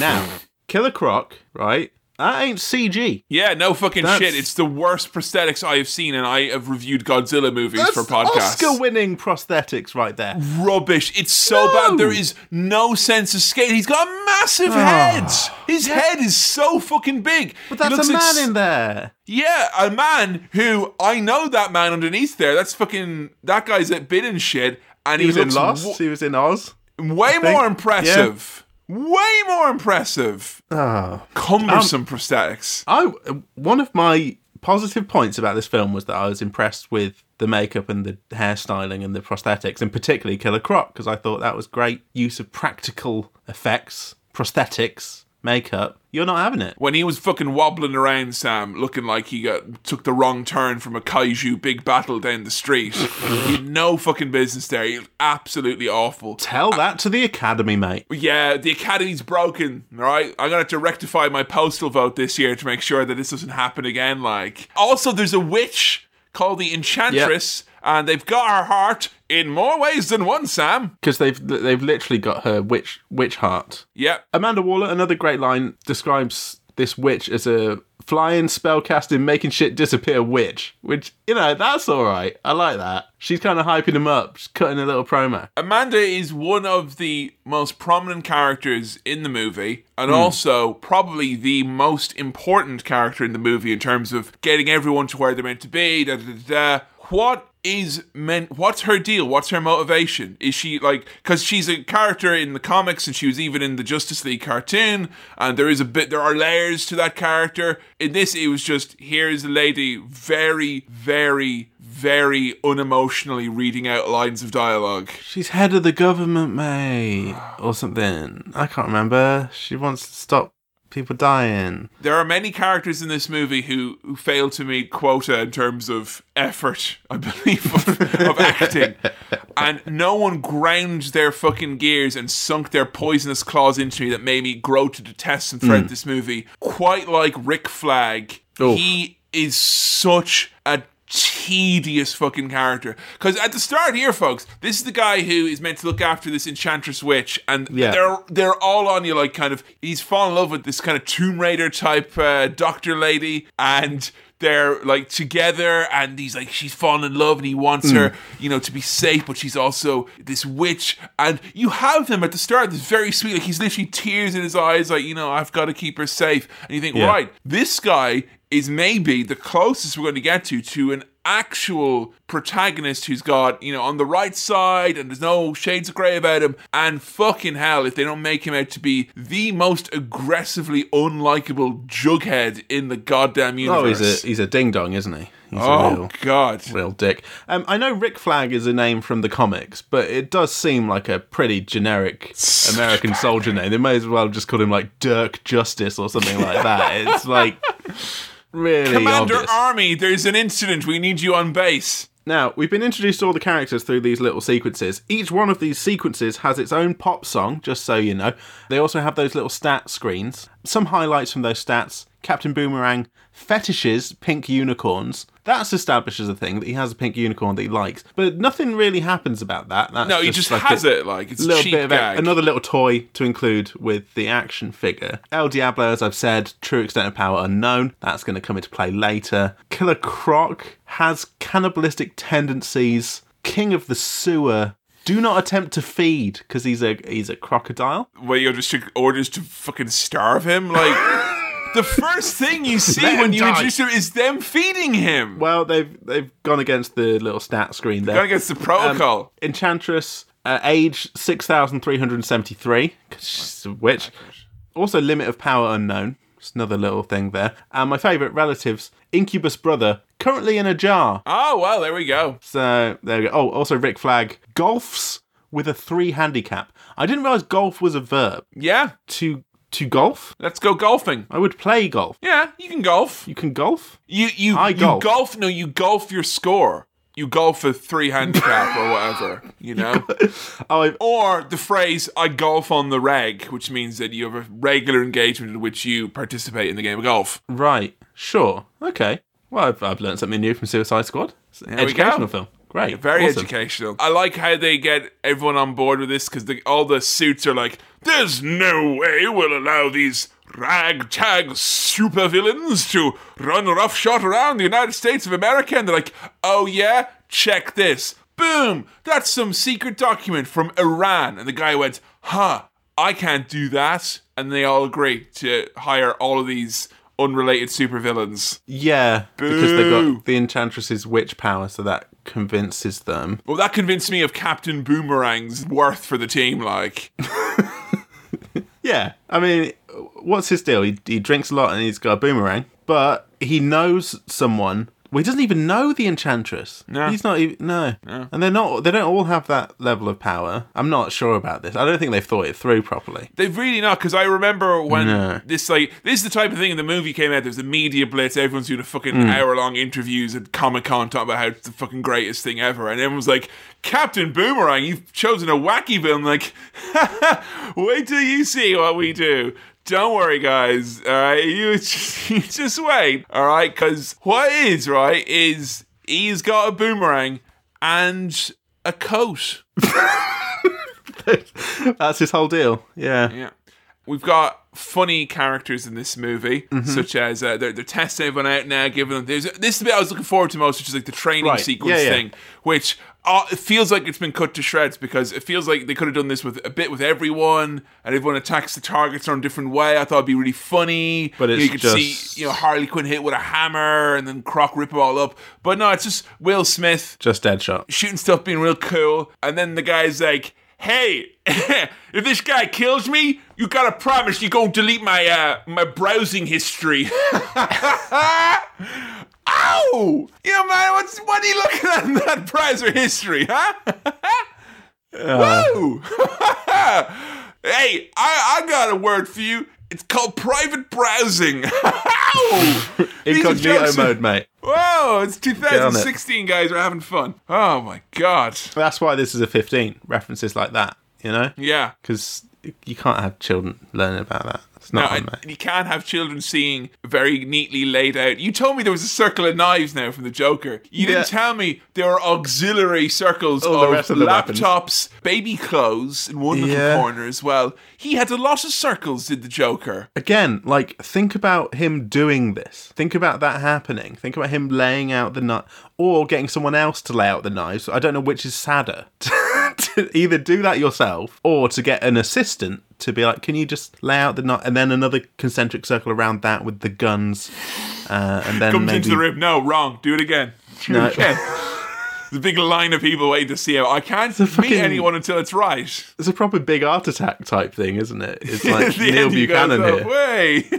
Now, Killer Croc, right? That ain't CG. Yeah, no fucking That's- shit. It's the worst prosthetics I have seen, and I have reviewed Godzilla movies That's for podcasts. Oscar-winning prosthetics right there. Rubbish. It's so No. bad. There is no sense of scale. He's got a massive ah, head. His head is so fucking big. But that's a man in there. Yeah, a man who I know that man underneath there. That's fucking that guy's at bit and shit. And He was in Lost. w- he was in Oz. way more impressive. Way more impressive. Oh. Cumbersome um, prosthetics. I one of my positive points about this film was that I was impressed with the makeup and the hairstyling and the prosthetics, and particularly Killer Croc because I thought that was great use of practical effects, prosthetics, makeup. You're not having it. When he was fucking wobbling around, Sam, looking like he got took the wrong turn from a kaiju big battle down the street. [LAUGHS] he had no fucking business there. He was absolutely awful. Tell that to the Academy, mate. Yeah, the academy's broken. All right, I'm gonna have to rectify my postal vote this year to make sure that this doesn't happen again. Like, also, there's a witch called the Enchantress, and they've got her heart in more ways than one. Sam. Because they've they've literally got her witch witch heart. Yep. Amanda Waller, another great line, describes this witch as a flying, spellcasting, making shit disappear witch. Which, you know, that's alright. I like that. She's kind of hyping him up, she's cutting a little promo. Amanda is one of the most prominent characters in the movie, and hmm. also probably the most important character in the movie in terms of getting everyone to where they're meant to be. Da, da, da, da. What is meant? What's her deal? What's her motivation? Is she like because she's a character in the comics and she was even in the Justice League cartoon, and there is a bit there are layers to that character. In this, it was just here's a lady very, very, very unemotionally reading out lines of dialogue. She's head of the government, mate. Or something. I can't remember. She wants to stop people dying. There are many characters in this movie who, who fail to meet quota in terms of effort, I believe, of, of acting. And no one ground their fucking gears and sunk their poisonous claws into me that made me grow to detest them throughout hmm. this movie. Quite like Rick Flag. Oh. He is such a tedious fucking character. Because at the start here, folks, this is the guy who is meant to look after this enchantress witch, and Yeah. they're they're all on you like kind of he's fallen in love with this kind of Tomb Raider type uh, doctor lady, and they're like together, and he's like she's fallen in love, and he wants her, you know, to be safe, but she's also this witch, and you have them at the start. This very sweet, like he's literally tears in his eyes, like you know, I've got to keep her safe, and you think, Yeah. right, this guy is maybe the closest we're going to get to to an actual protagonist who's got you know on the right side and there's no shades of grey about him and fucking hell if they don't make him out to be the most aggressively unlikable jughead in the goddamn universe. Oh, he's a he's a ding dong, isn't he? He's a oh real, god real dick. Um, I know Rick Flag is a name from the comics, but it does seem like a pretty generic American soldier name. They may as well just call him like Dirk Justice or something like that. It's like [LAUGHS] really commander obvious. army there's an incident we need you on base Now, we've been introduced to all the characters through these little sequences. Each one of these sequences has its own pop song, just so you know. They also have those little stat screens. Some highlights from those stats Captain Boomerang fetishes pink unicorns. That's established as a thing that he has a pink unicorn that he likes. But nothing really happens about that. That's no he just like has a it like it's a little cheap bit of gag. a, another little toy to include with the action figure. El Diablo, as I've said, true extent of power unknown. That's going to come into play later. Killer Croc has cannibalistic tendencies. King of the sewer. Do not attempt to feed because he's a he's a crocodile. where you're just orders to fucking starve him like [LAUGHS] the first thing you see Let when you die. introduce him is them feeding him Well, they've they've gone against the little stat screen there. Going against the protocol. Enchantress, uh, age six thousand three hundred seventy-three, witch. Also, limit of power unknown, Just another little thing there. And my favourite relatives, Incubus brother, currently in a jar. Oh, well, there we go. So there we go. Oh, also Rick Flag golfs with a three handicap. I didn't realise golf was a verb. Yeah, To to golf, let's go golfing. I would play golf. Yeah, you can golf. You can golf. You you I you golf. golf. No, you golf your score. You golf a three handicap [LAUGHS] or whatever. You know. [LAUGHS] Oh, Or the phrase "I golf on the reg," which means that you have a regular engagement in which you participate in the game of golf. right. Sure. Okay. Well, I've, I've learned something new from Suicide Squad. It's an There we go. educational film. Great. Very Awesome. educational. I like how they get everyone on board with this because all the suits are like, "There's no way we'll allow these ragtag supervillains to run roughshod around the United States of America." And they're like, "Oh yeah, check this." Boom! That's some secret document from Iran. And the guy went, "Huh? I can't do that." And they all agree to hire all of these unrelated supervillains. Yeah, because they Boo. got the Enchantress's witch power, so that convinces them. Well, that convinced me of Captain Boomerang's worth for the team. Like, [LAUGHS] Yeah, I mean, what's his deal? He, he drinks a lot and he's got a boomerang, but he knows someone. Well, he doesn't even know the Enchantress. No. he's not even no. And they're not. They don't all have that level of power. I'm not sure about this. I don't think they've thought it through properly. They've really not, because I remember when No. this like this is the type of thing in the movie came out. There's a media blitz. Everyone's doing a fucking Hmm. hour long interviews at Comic Con talking about how it's the fucking greatest thing ever, and everyone's like, "Captain Boomerang, you've chosen a wacky villain." Like, [LAUGHS] wait till you see what we do. Don't worry, guys. All right, you [LAUGHS] just, you just wait. All right, because what is right is he's got a boomerang and a coat. [LAUGHS] That's his whole deal. Yeah. Yeah. We've got funny characters in this movie, Mm-hmm. such as uh, they're, they're testing everyone out now, giving them. There's, this is the bit I was looking forward to most, which is like the training Right. sequence Yeah, yeah. thing, which uh, it feels like it's been cut to shreds because it feels like they could have done this with a bit with everyone, and everyone attacks the targets in a different way. I thought it'd be really funny. But You know, you could just- see, you know, Harley Quinn hit with a hammer, and then Croc rip it all up. But no, it's just Will Smith Just Deadshot. shooting stuff being real cool, and then the guy's like, "Hey, [LAUGHS] if this guy kills me, you gotta promise you're gonna delete my uh my browsing history." [LAUGHS] [LAUGHS] Ow! Yeah, man, what's what are you looking at in that browser history, huh? [LAUGHS] Uh. Whoa! [LAUGHS] hey, I I got a word for you. It's called private browsing. [LAUGHS] Ow! These are Incognito mode, mate. Whoa, it's on it. 2016, guys. We're having fun. Oh my god. That's why this is a 15. References like that, you know? Yeah. Because you can't have children learning about that. It's No, not on, and mate. you can't have children seeing very neatly laid out. You told me there was a circle of knives now from the Joker. You didn't tell me there are auxiliary circles All of, of the weapons. laptops, baby clothes in one little Yeah. corner as well. He had a lot of circles, did the Joker. Again, like, think about him doing this. Think about that happening. Think about him laying out the nut or getting someone else to lay out the knives. I don't know which is sadder. [LAUGHS] to either do that yourself or to get an assistant to be like, can you just lay out the knife? And then another concentric circle around that with the guns. Uh, and then Comes maybe. into the rib. No, wrong. Do it again. Do No. it again. There's a big line of people waiting to see how I can't meet fucking- anyone until it's right. It's a proper big art attack type thing, isn't it? It's [LAUGHS] like the Neil end he goes, Buchanan "Oh, here. Way.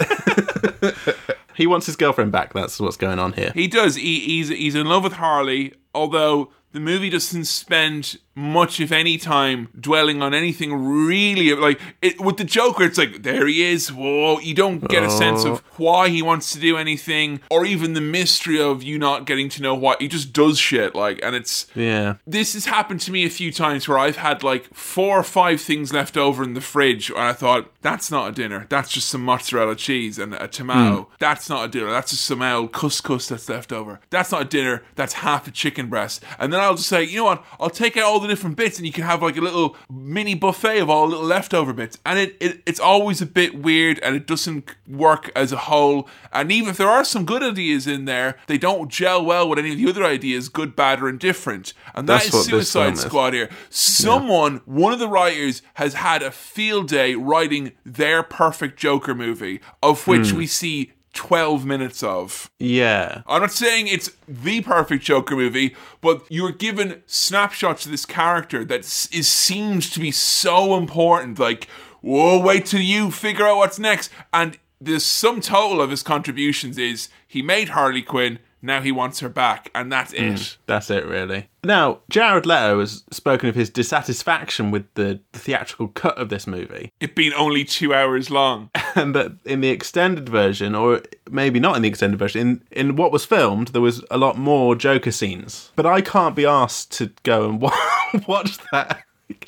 [LAUGHS] He wants his girlfriend back. That's what's going on here. He does. He, he's he's in love with Harley, although the movie doesn't spend much, if any, time dwelling on anything really. Like it, with the Joker, it's like there he is. Whoa! You don't get a sense of oh. why he wants to do anything, or even the mystery of you not getting to know why he just does shit. Like, and it's Yeah. this has happened to me a few times where I've had like four or five things left over in the fridge, and I thought that's not a dinner. That's just some mozzarella cheese and a tomato. Hmm. That's not a dinner. That's just some old couscous that's left over. That's not a dinner. That's half a chicken breast. And then I'll just say, you know what? I'll take out all the different bits, and you can have like a little mini buffet of all the little leftover bits. And it, it it's always a bit weird, and it doesn't work as a whole. And even if there are some good ideas in there, they don't gel well with any of the other ideas, good, bad, or indifferent. And that That's is Suicide film is. Squad here. Someone, one of the writers, has had a field day writing their perfect Joker movie, of which Hmm. we see 12 minutes of. Yeah. I'm not saying it's the perfect Joker movie, but you're given snapshots of this character that is seems to be so important. Like, whoa, wait till you figure out what's next. And the sum total of his contributions is he made Harley Quinn. Now he wants her back, and that's hmm, it. That's it, really. Now, Jared Leto has spoken of his dissatisfaction with the theatrical cut of this movie, It being only two hours long. [LAUGHS] and that in the extended version, or maybe not in the extended version, in, in what was filmed, there was a lot more Joker scenes. But I can't be asked to go and [LAUGHS] watch that.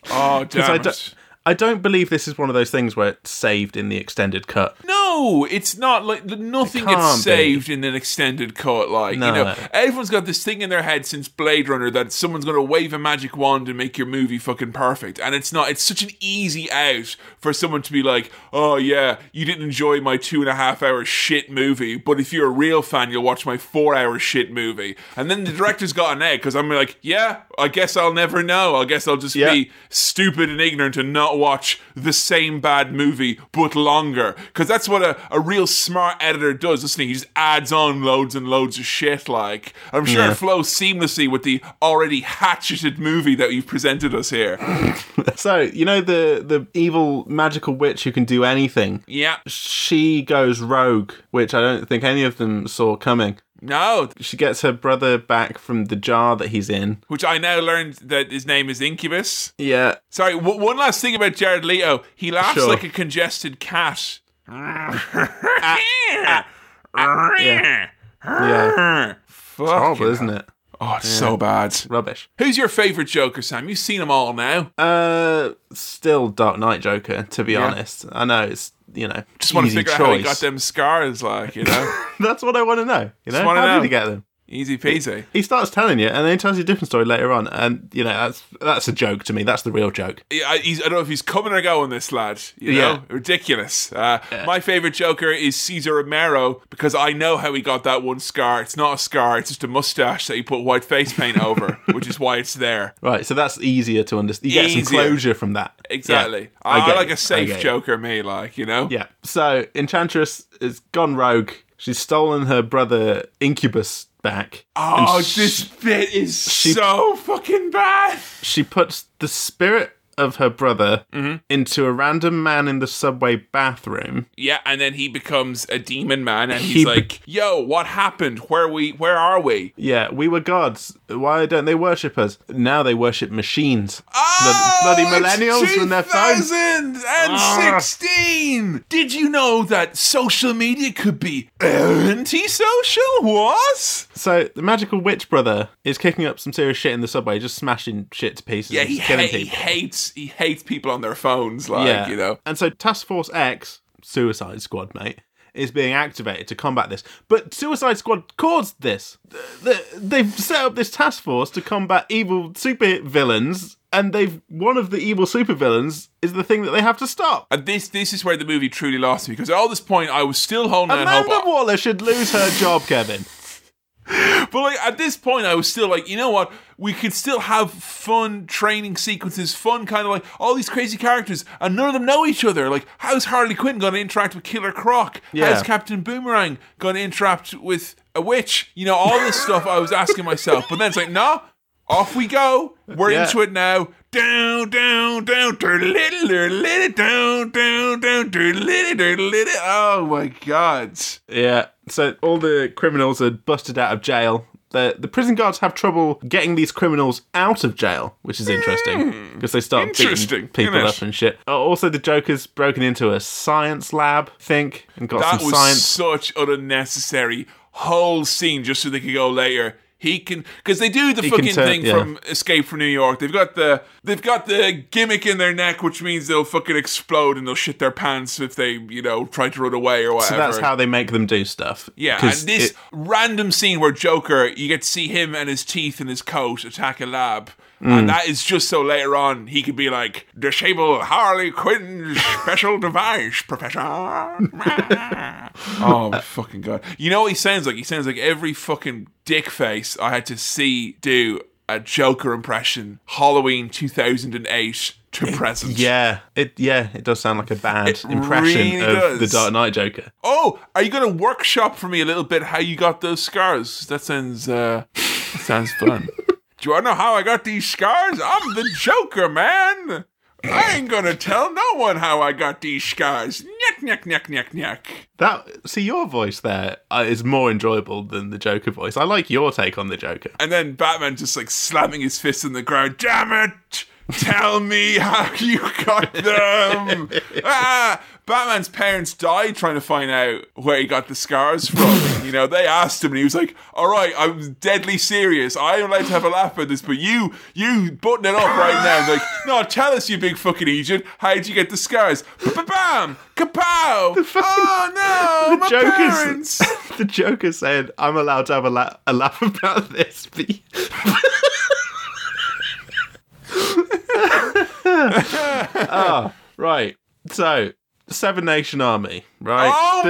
Oh, [LAUGHS] damn I, don't- I don't believe this is one of those things where it's saved in the extended cut. No, it's not like nothing gets can't be. saved in an extended cut. Like No. you know, everyone's got this thing in their head since Blade Runner that someone's going to wave a magic wand and make your movie fucking perfect, and it's not. It's such an easy out for someone to be like, "Oh yeah, you didn't enjoy my two and a half hour shit movie, but if you're a real fan, you'll watch my four hour shit movie." And then the director's got an egg because I'm like, "Yeah, I guess I'll never know. I guess I'll just Yeah. be stupid and ignorant and not watch the same bad movie but longer because that's what a, a real smart editor does listening he just adds on loads and loads of shit like i'm sure Yeah. it flows seamlessly with the already hatcheted movie that you've presented us here [LAUGHS] So, you know the, the evil magical witch who can do anything? yeah She goes rogue, which I don't think any of them saw coming. No She gets her brother back from the jar that he's in. which i now learned that his name is incubus Yeah. sorry w- one last thing about jared leto he laughs Sure. like a congested cat Yeah. Yeah. Fuck Horrible, isn't it? Oh, it's so bad. Rubbish. Who's your favorite Joker, Sam? You've seen them all now. Uh, still Dark Knight Joker, to be Yeah. honest. I know it's, you know, Just want to figure choice. out how he got them scars, like you know, [LAUGHS] That's what I want to know. You know, how know. did he get them? Easy peasy. He starts telling you, and then he tells you a different story later on, and you know that's that's a joke to me. That's the real joke. Yeah, I, he's, I don't know if he's coming or going. This lad, you know, Yeah. ridiculous. Uh, My favorite Joker is Cesar Romero because I know how he got that one scar. It's not a scar; it's just a mustache that he put white face paint over, [LAUGHS] which is why it's there. Right, so that's easier to understand. You get some closure from that. Exactly. Yeah, I, I get like you. a safe I. Joker, me, like you know. Yeah. So Enchantress has gone rogue. She's stolen her brother Incubus back. Oh, this bit is so fucking bad. she puts the spirit of her brother Mm-hmm. into a random man in the subway bathroom. Yeah, and then he becomes a demon man, and He he's be- like, "Yo, what happened? Where we? Where are we?" Yeah, we were gods. Why don't they worship us? Now they worship machines. Oh, bloody it's millennials and their phones. 2016. Did you know that social media could be antisocial? What? So the magical witch brother is kicking up some serious shit in the subway, just smashing shit to pieces. Yeah, he, killing ha- he people. Hates he hates people on their phones, like yeah, you know. And so Task Force X, Suicide Squad, mate, is being activated to combat this. But Suicide Squad caused this. Th- th- They've set up this task force to combat evil super villains, and they've one of the evil super villains is the thing that they have to stop. And this this is where the movie truly lost me because at all this point I was still holding out Amanda hope. Waller should lose her job, Kevin. [LAUGHS] But like at this point, I was still like, you know what? We could still have fun training sequences, fun kind of like all these crazy characters, and none of them know each other. Like, how's Harley Quinn going to interact with Killer Croc? Yeah. How's Captain Boomerang going to interact with a witch? You know, all this stuff I was asking myself. But then it's like, no, off we go. We're Yeah. into it now. Down, down, down, little, little, down, down, down, little, little. Oh my god. Yeah. So all the criminals are busted out of jail. The the prison guards have trouble getting these criminals out of jail, which is interesting because they start Hmm. Beating people up and shit. Uh, Also, the Joker's broken into a science lab, I think, and got That some was science. such an unnecessary whole scene just so they could go later. He can because they do the He fucking turn- thing yeah. from Escape from New York. They've got the they've got the gimmick in their neck, which means they'll fucking explode and they'll shit their pants if they you know try to run away or whatever. So that's how they make them do stuff. Yeah, and this it- random scene where Joker, you get to see him and his teeth in his coat attack a lab. Mm. And that is just so later on he could be like, disable Harley Quinn's special device, Professor. oh my fucking god! You know what he sounds like? He sounds like every fucking dick face I had to see do a Joker impression. Halloween two thousand and eight to present. yeah, it yeah, it does sound like a bad impression really of does. the Dark Knight Joker. Oh, are you going to workshop for me a little bit how you got those scars? That sounds uh, that sounds fun. [LAUGHS] Do you want to know how I got these scars? I'm the Joker, man. I ain't gonna tell no one how I got these scars. Nyet, knack, knack, knack, knack. That see your voice there uh, is more enjoyable than the Joker voice. I like your take on the Joker. And then Batman just like slamming his fist in the ground. Damn it! Tell me how you got them. [LAUGHS] ah, Batman's parents died trying to find out where he got the scars from. [LAUGHS] you know, they asked him, and he was like, "All right, I'm deadly serious. I'm allowed to have a laugh at this, but you, you button it up right now." like, [LAUGHS] no, tell us, you big fucking idiot. How'd you get the scars? Bam, kapow! [LAUGHS] Oh no, my parents. the Joker said, "I'm allowed to have a, la- a laugh about this." But oh, right. So, Seven Nation Army, right? Oh.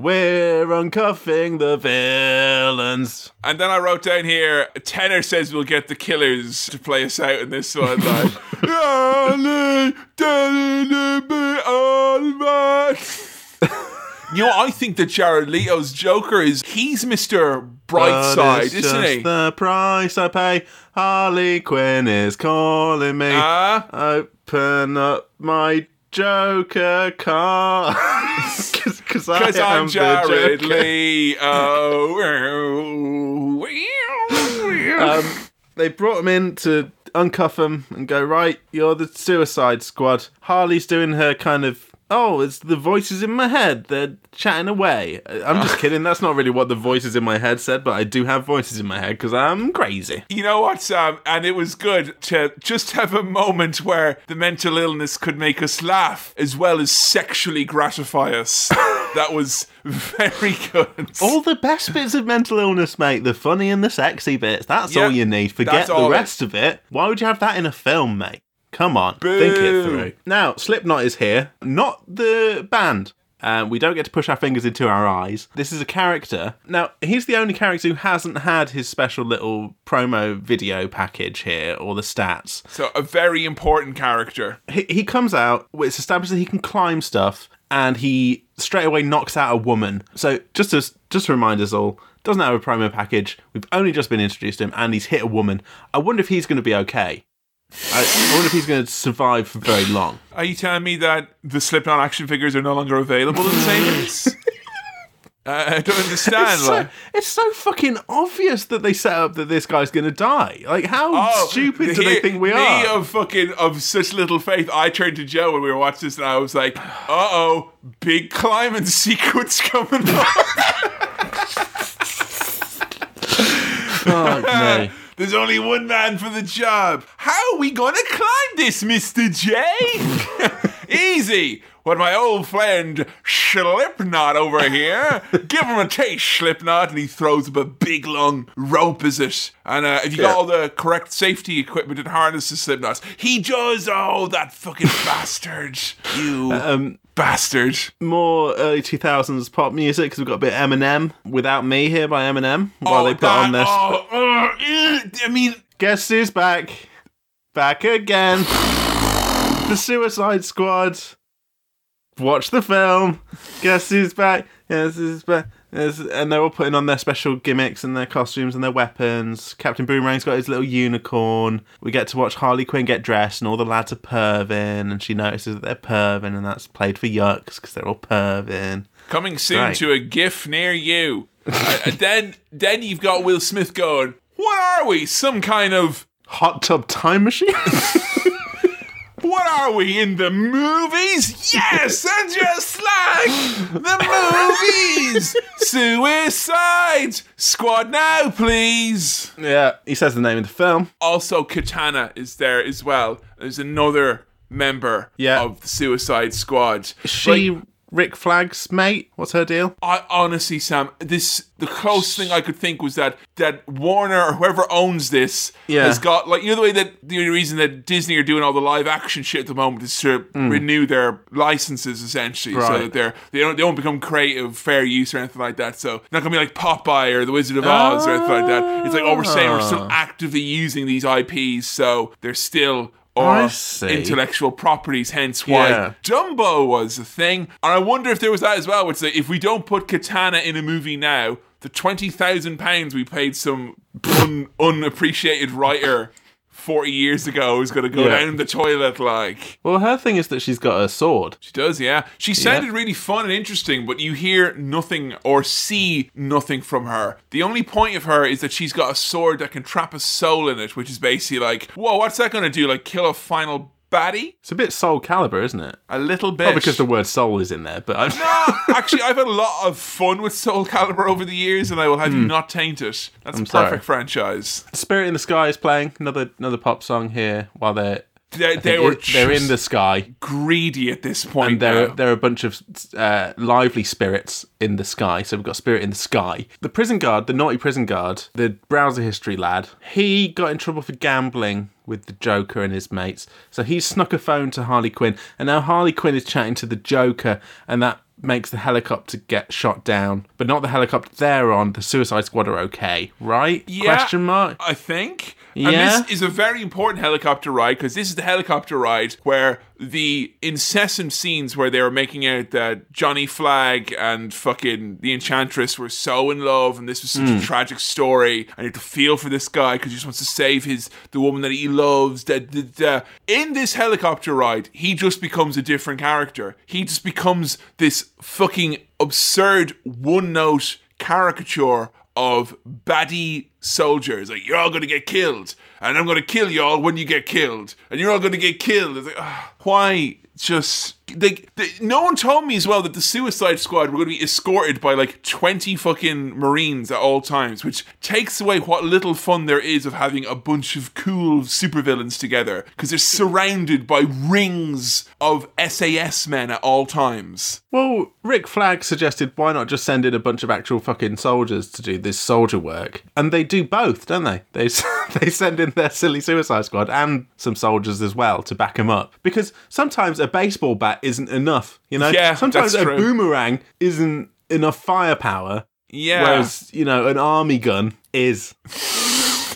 We're uncuffing the villains. And then I wrote down here, Tenor says we'll get the killers to play us out in this one. Like, [LAUGHS] "Ali, Danny, be [LAUGHS] you know, I think that Jared Leto's Joker is he's Mr. But Brightside, it's isn't just he? the price I pay. Harley Quinn is calling me. Ah. Open up my Joker car. [LAUGHS] Because Because I'm Jared Leto. Um, they brought him in to uncuff him and go, right, you're the Suicide Squad. Harley's doing her kind of, oh, it's the voices in my head. They're chatting away. I'm just ah. kidding. That's not really what the voices in my head said, but I do have voices in my head because I'm crazy. You know what, Sam? And it was good to just have a moment where the mental illness could make us laugh as well as sexually gratify us. [LAUGHS] that was very good. All the best bits of mental illness, mate. The funny and the sexy bits. That's Yeah, all you need. Forget the all it- rest of it. Why would you have that in a film, mate? Come on, think it through. Now, Slipknot is here, not the band. Uh, we don't get to push our fingers into our eyes. This is a character. Now, he's the only character who hasn't had his special little promo video package here, or the stats So, a very important character. he, he comes out, it's established that he can climb stuff, and he straight away knocks out a woman. So just to just to remind us all, doesn't have a promo package. We've only just been introduced to him, and he's hit a woman. I wonder if he's going to be okay. I, I wonder if he's going to survive for very long. Are you telling me that the Slipknot action figures are no longer available in the same Uh, [LAUGHS] I don't understand. It's so, like, it's so fucking obvious that they set up that this guy's going to die. Like, how Oh, stupid do they think we me are? of fucking of such little faith. I turned to Joe when we were watching this, and I was like, "Uh oh, big climbing [LAUGHS] sequence coming up." [LAUGHS] Fuck me. There's only one man for the job. How are we gonna climb this, Mister J? [LAUGHS] Easy. When my old friend Slipknot over here, [LAUGHS] give him a taste, Slipknot, and he throws up a big long rope, is it? And uh, if you got all the correct safety equipment and harnesses, Slipknot, he does. Oh, that fucking [LAUGHS] bastard! You Um, bastard! more early 2000s pop music because we've got a bit Eminem without me here by Eminem while oh, they put that- on this. Oh, uh, eh, I mean, Guess who's back? Back again. [LAUGHS] The Suicide Squad. Watch the film. Guess who's back? Guess who's back? And they're all putting on their special gimmicks and their costumes and their weapons. Captain Boomerang's got his little unicorn. We get to watch Harley Quinn get dressed, and all the lads are perving, and she notices that they're perving, and that's played for yucks because they're all perving. Coming soon Right. to a GIF near you. Uh, [LAUGHS] then, then you've got Will Smith going. What are we? Some kind of Hot tub time machine? [LAUGHS] what are we in the movies? Yes, [LAUGHS] and just like the movies, Suicide Squad now, please. yeah, he says the name of the film. Also, Katana is there as well. There's another member Yeah. of the Suicide Squad. She Like, Rick Flag's mate. What's her deal? I honestly, Sam, this the closest thing I could think was that that Warner or whoever owns this Yeah. has got like you know the way that the only reason that Disney are doing all the live action shit at the moment is to renew their licenses essentially, so Mm. That they're they don't they don't become creative fair use or anything like that. So not gonna be like Popeye or the Wizard of Oz or anything like that. It's like oh we're saying we're still Ah. actively using these IPs, so they're still. Or intellectual properties, hence why Yeah. Dumbo was a thing. And I wonder if there was that as well, which is if we don't put Katana in a movie now, the twenty thousand pounds we paid some un- unappreciated writer 40 years ago is going to go Yeah. down the toilet like. Well, her thing is that she's got a sword. She does, yeah. She sounded really fun and interesting, but you hear nothing or see nothing from her. The only point of her is that she's got a sword that can trap a soul in it, which is basically like, whoa, what's that going to do? Like kill a final baddie? It's a bit Soulcalibur, isn't it? A little bit. Probably because the word soul is in there, but I, No, actually, I've had a lot of fun with Soulcalibur over the years, and I will have you hmm. not taint it. That's a perfect sorry. franchise. Spirit in the Sky is playing another another pop song here while they're They, they were it- they're in the sky greedy at this point. and there are a bunch of uh, lively spirits in the sky. So we've got spirit in the sky. The prison guard, the naughty prison guard, the browser history lad, he got in trouble for gambling with the Joker and his mates. So he snuck a phone to Harley Quinn, and now Harley Quinn is chatting to the Joker, and that makes the helicopter get shot down, but not the helicopter they're on. The Suicide Squad are okay, right? Yeah. Question mark. I think. Yeah. And this is a very important helicopter ride because this is the helicopter ride where the incessant scenes where they were making out that Johnny Flag and fucking the Enchantress were so in love and this was such a hmm. tragic story and you have to feel for this guy because he just wants to save his the woman that he loves. Da, da, da. In this helicopter ride, he just becomes a different character. He just becomes this fucking absurd one note caricature of baddie soldiers. Like, you're all going to get killed, and I'm going to kill you all when you get killed, and you're all going to get killed. It's like, ah, why just. They, they, no one told me as well that the Suicide Squad were going to be escorted by like 20 fucking Marines at all times, which takes away what little fun there is of having a bunch of cool supervillains together because they're surrounded by rings of SAS men at all times. Well, Rick Flag suggested why not just send in a bunch of actual fucking soldiers to do this soldier work, and they do both, don't they? They [LAUGHS] they send in their silly Suicide Squad and some soldiers as well to back them up because sometimes a baseball bat isn't enough, you know. Yeah, sometimes a true. boomerang isn't enough firepower, Yeah. whereas you know an army gun is. [LAUGHS]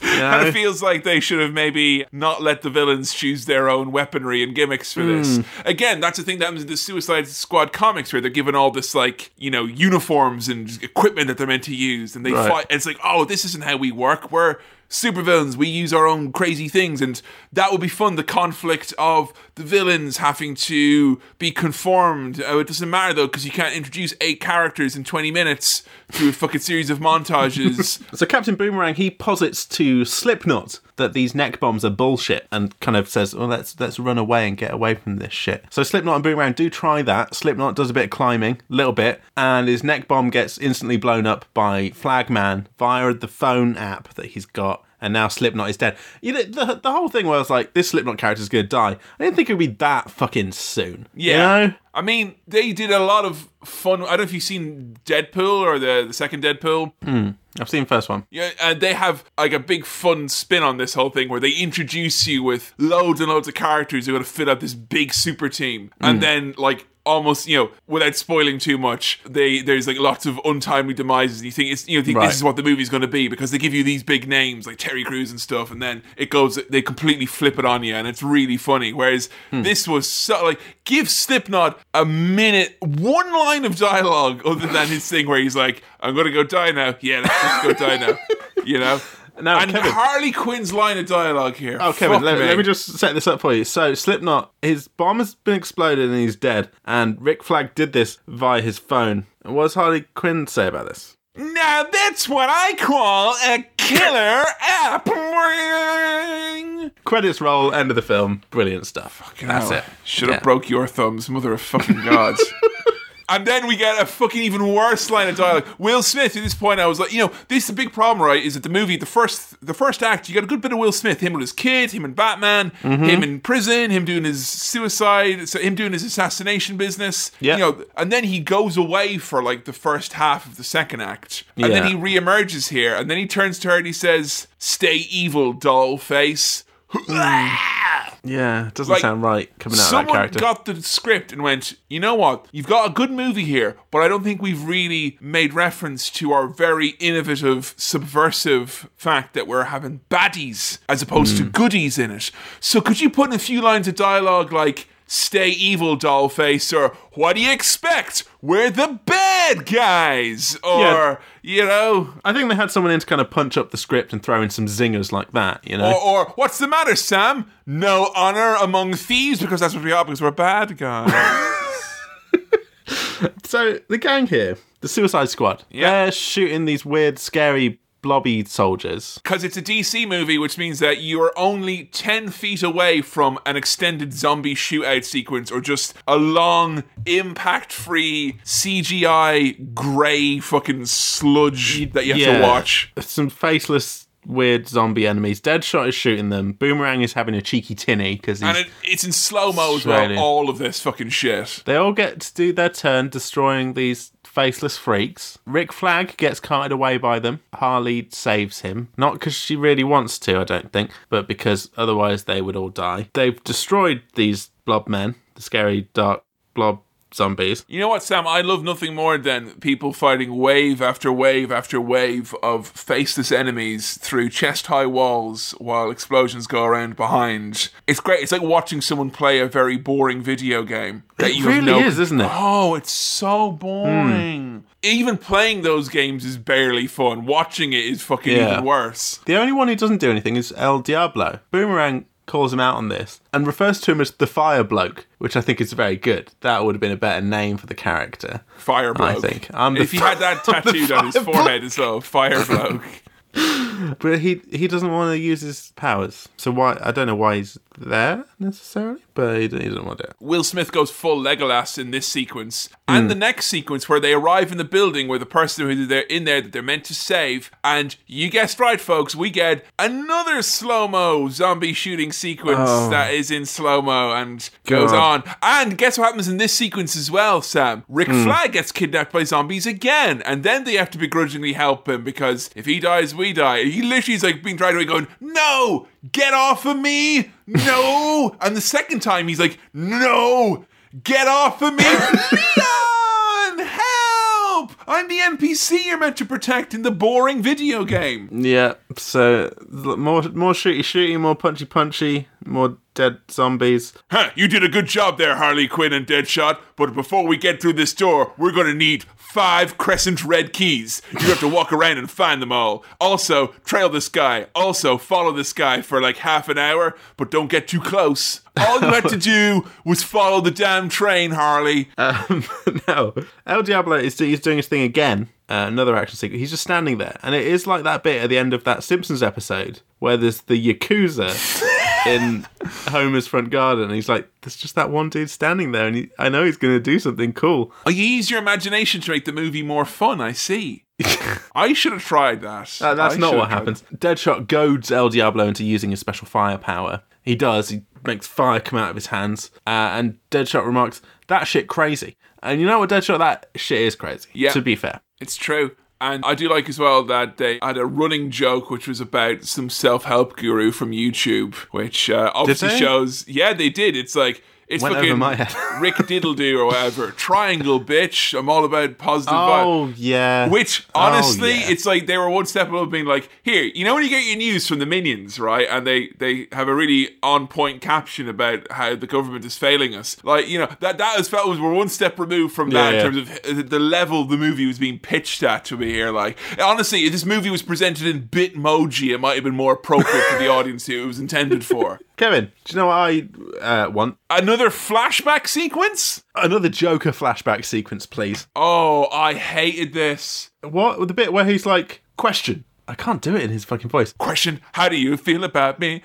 You kind of feels like they should have maybe not let the villains choose their own weaponry and gimmicks for this. Hmm. Again, that's the thing that happens in the Suicide Squad comics, where they're given all this like you know uniforms and equipment that they're meant to use, and they Right. fight. And it's like, oh, this isn't how we work. We're supervillains. We use our own crazy things, and that would be fun. The conflict of the villains having to be conformed. Oh, it doesn't matter though, because you can't introduce eight characters in twenty minutes through a fucking series of montages. [LAUGHS] So Captain Boomerang he posits to Slipknot that these neck bombs are bullshit and kind of says, "Well, let's let's run away and get away from this shit." So Slipknot and Boomerang do try that. Slipknot does a bit of climbing, little bit, and his neck bomb gets instantly blown up by Flagman via the phone app that he's got. And now Slipknot is dead. You know, the, the whole thing was like, this Slipknot character's gonna die. I didn't think it would be that fucking soon. Yeah. You know? I mean, they did a lot of fun. I don't know if you've seen Deadpool or the, the second Deadpool. Hmm. I've seen the first one. Yeah, and they have like a big fun spin on this whole thing where they introduce you with loads and loads of characters who are going to fit out this big super team. And then, like, almost, you know, without spoiling too much, they there's like lots of untimely demises. And you think it's, you know, think Right. this is what the movie's going to be because they give you these big names like Terry Crews and stuff. And then it goes, they completely flip it on you and it's really funny. Whereas hmm. this was so, like, give Slipknot a minute, one line of dialogue other than his thing where he's like, I'm going to go die now. Yeah, let's just go die now. You know? [LAUGHS] Now, and Kevin- Harley Quinn's line of dialogue here. Oh, Kevin, let, me. let me just set this up for you. So, Slipknot, his bomb has been exploded and he's dead. And Rick Flag did this via his phone. And what does Harley Quinn say about this? Now that's what I call a killer app. ring. Credits roll, end of the film. Brilliant stuff. That's Ow. it. Should have Yeah. broke your thumbs, mother of fucking gods. [LAUGHS] And then we get a fucking even worse line of dialogue. Will Smith. At this point, I was like, you know, this is the big problem, right? Is that the movie, the first, the first act, you got a good bit of Will Smith, him with his kid, him in Batman, Mm-hmm. him in prison, him doing his suicide, so him doing his assassination business. Yeah. You know, and then he goes away for like the first half of the second act, and then Yeah. he reemerges here, and then he turns to her and he says, "Stay evil, doll face." Mm. Yeah, it doesn't Like, sound right coming out of that Someone character. got the script and went, you know what? You've got a good movie here, but I don't think we've really made reference to our very innovative, subversive fact that we're having baddies as opposed to mm. goodies in it. So could you put in a few lines of dialogue like, stay evil, dollface, or what do you expect? We're the bad guys, or. You know, I think they had someone in to kind of punch up the script and throw in some zingers like that, you know? or, or what's the matter, Sam? No honor among thieves because that's what we are because we're bad guys. [LAUGHS] So the gang here, the Suicide Squad, Yeah. they're shooting these weird, scary, blobby soldiers. Because it's a DC movie, which means that you are only 10 feet away from an extended zombie shootout sequence or just a long, impact free CGI grey fucking sludge that you have to watch. Some faceless, weird zombie enemies. Deadshot is shooting them. Boomerang is having a cheeky tinny because he's. And it, it's in slow mo as well, all of this fucking shit. They all get to do their turn destroying these faceless freaks. Rick Flag gets carted away by them. Harley saves him. Not because she really wants to, I don't think, but because otherwise they would all die. They've destroyed these blob men, the scary, dark blob zombies. You know what, Sam? I love nothing more than people fighting wave after wave after wave of faceless enemies through chest high walls while explosions go around behind. It's great. It's like watching someone play a very boring video game. That It you have really no- is, isn't it? Oh, it's so boring. Even playing those games is barely fun. Watching it is fucking Yeah. even worse. The only one who doesn't do anything is El Diablo. Boomerang calls him out on this and refers to him as the Fire Bloke, which I think is very good. That would have been a better name for the character. Fire bloke. think. I'm the if he had that [LAUGHS] tattooed on his forehead as well, fire bloke. [LAUGHS] But he he doesn't want to use his powers. So why I don't know why he's there necessarily, but he, doesn't want to. Will Smith goes full Legolas in this sequence, and hmm. the next sequence where they arrive in the building where the person who they're in there that they're meant to save, and you guessed right, folks, we get another slow mo zombie shooting sequence oh. that is in slow mo and goes God. on. And guess what happens in this sequence as well, Sam? Rick hmm. Flag gets kidnapped by zombies again, and then they have to begrudgingly help him because if he dies, we die. He literally is like being tried away, going, "No, get off of me, no!" [LAUGHS] and the second time he's like, "No, get off of me, [LAUGHS] Leon, help! I'm the NPC you're meant to protect in the boring video game." Yeah. So more more shooty shooty, more punchy punchy, more dead zombies. Huh, you did a good job there, Harley Quinn and Deadshot, but before we get through this door, we're gonna need five crescent red keys. You have to walk around and find them all. Also, trail this guy. Also, follow this guy for like half an hour, but don't get too close. All you had to do was follow the damn train, Harley. Um, [LAUGHS] no, El Diablo is he's doing his thing again. Uh, another action sequence. He's just standing there, and it is like that bit at the end of that Simpsons episode where there's the yakuza in [LAUGHS] Homer's front garden. And he's like, "There's just that one dude standing there, and he, I know he's going to do something cool." Oh, you use your imagination to make the movie more fun, I see. [LAUGHS] I should have tried that. Uh, that's I not what have tried happens. Deadshot goads El Diablo into using his special firepower. He does. He makes fire come out of his hands, uh, and Deadshot remarks, "That shit crazy." And you know what, Deadshot? That shit is crazy. Yeah. To be fair. It's true. And I do like as well that they had a running joke which was about some self help guru from YouTube, which uh, obviously shows. Yeah, they did. It's like. It's Went fucking my head. [LAUGHS] Rick Diddledoo or whatever. Triangle, bitch. I'm all about positive vibes. Oh yeah. Which Oh, honestly, yeah. it's like they were one step above being like, here, you know when you get your news from the minions, right? And they they have a really on point caption about how the government is failing us. Like, you know, that that as felt was we're one step removed from that Yeah, in terms of uh, the level the movie was being pitched at to me here. Like, honestly, if this movie was presented in Bitmoji, it might have been more appropriate for the [LAUGHS] audience who it was intended for. Kevin, do you know what I uh, want? Another flashback sequence? Another Joker flashback sequence, please. Oh, I hated this. What the bit where he's like, question. I can't do it in his fucking voice. Question: How do you feel about me?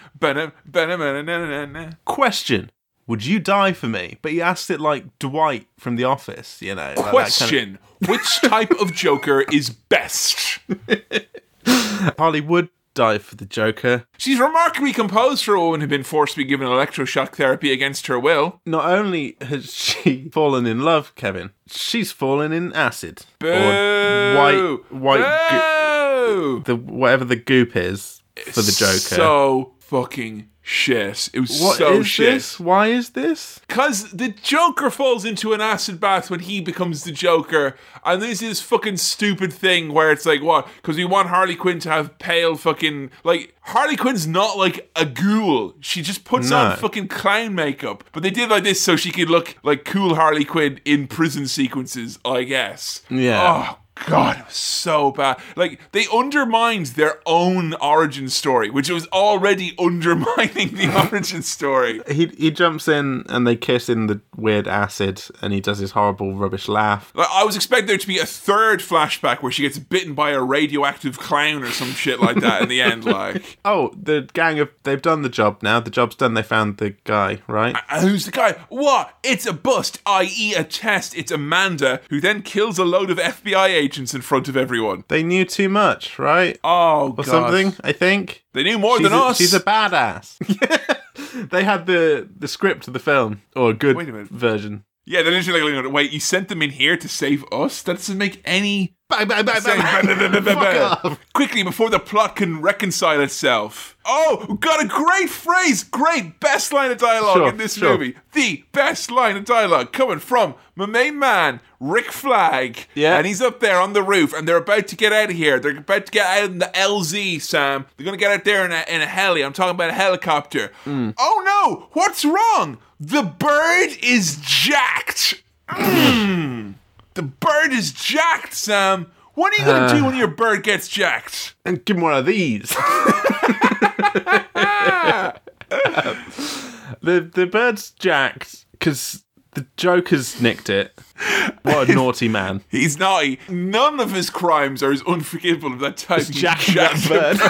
Question. Would you die for me? But he asked it like Dwight from The Office, you know. like kind of- Question: Which type of Joker is best? [LAUGHS] Harley would die for the Joker. She's remarkably composed for a woman who'd been forced to be given electroshock therapy against her will. Not only has she [LAUGHS] fallen in love, Kevin, she's fallen in acid. Boo! Or white, white, Boo! the whatever the goop is for the Joker. So fucking shit. It was What is so shit. this? Why is this? Because the Joker falls into an acid bath when he becomes the Joker, and there's this fucking stupid thing where it's like, what? Because we want Harley Quinn to have pale fucking. Like, Harley Quinn's not like a ghoul. She just puts No. on fucking clown makeup. But they did like this so she could look like cool Harley Quinn in prison sequences, I guess. Yeah. Oh, God, it was so bad. Like, they undermined their own origin story, which was already [LAUGHS] undermining the origin story. He he jumps in and they kiss in the weird acid, and he does his horrible rubbish laugh. Like, I was expecting there to be a third flashback where she gets bitten by a radioactive clown or some shit like that in the end. [LAUGHS] Like, Oh, the gang of they've done the job now. The job's done. They found the guy, right? and who's the guy? What? It's a bust, i.e., a test. It's Amanda, who then kills a load of FBI agents in front of everyone. They knew too much, right? Oh, Or God. something. I think They knew more she's than a, us. She's a badass. [LAUGHS] [LAUGHS] they had the the script of the film, or a good Wait a minute. version. yeah, they're literally like, wait, you sent them in here to save us? That doesn't make any Bang, bang, bang, Saying, bang, "Bah, bah, bah, bah, Fuck bah." off. Quickly before the plot can reconcile itself. Oh, got a great phrase, great best line of dialogue Sure, in this sure. movie. The best line of dialogue coming from my main man, Rick Flag. Yeah. And he's up there on the roof and they're about to get out of here. They're about to get out in the LZ, Sam. They're gonna get out there in a, in a heli. I'm talking about a helicopter. Hmm. Oh no, what's wrong? The bird is jacked. Mm. The bird is jacked, Sam. What are you gonna Uh. do when your bird gets jacked? And give him one of these. [LAUGHS] the the bird's jacked because the Joker's nicked it. What a [LAUGHS] naughty man! He's naughty. None of his crimes are as unforgivable as that time he jacked bird. [LAUGHS]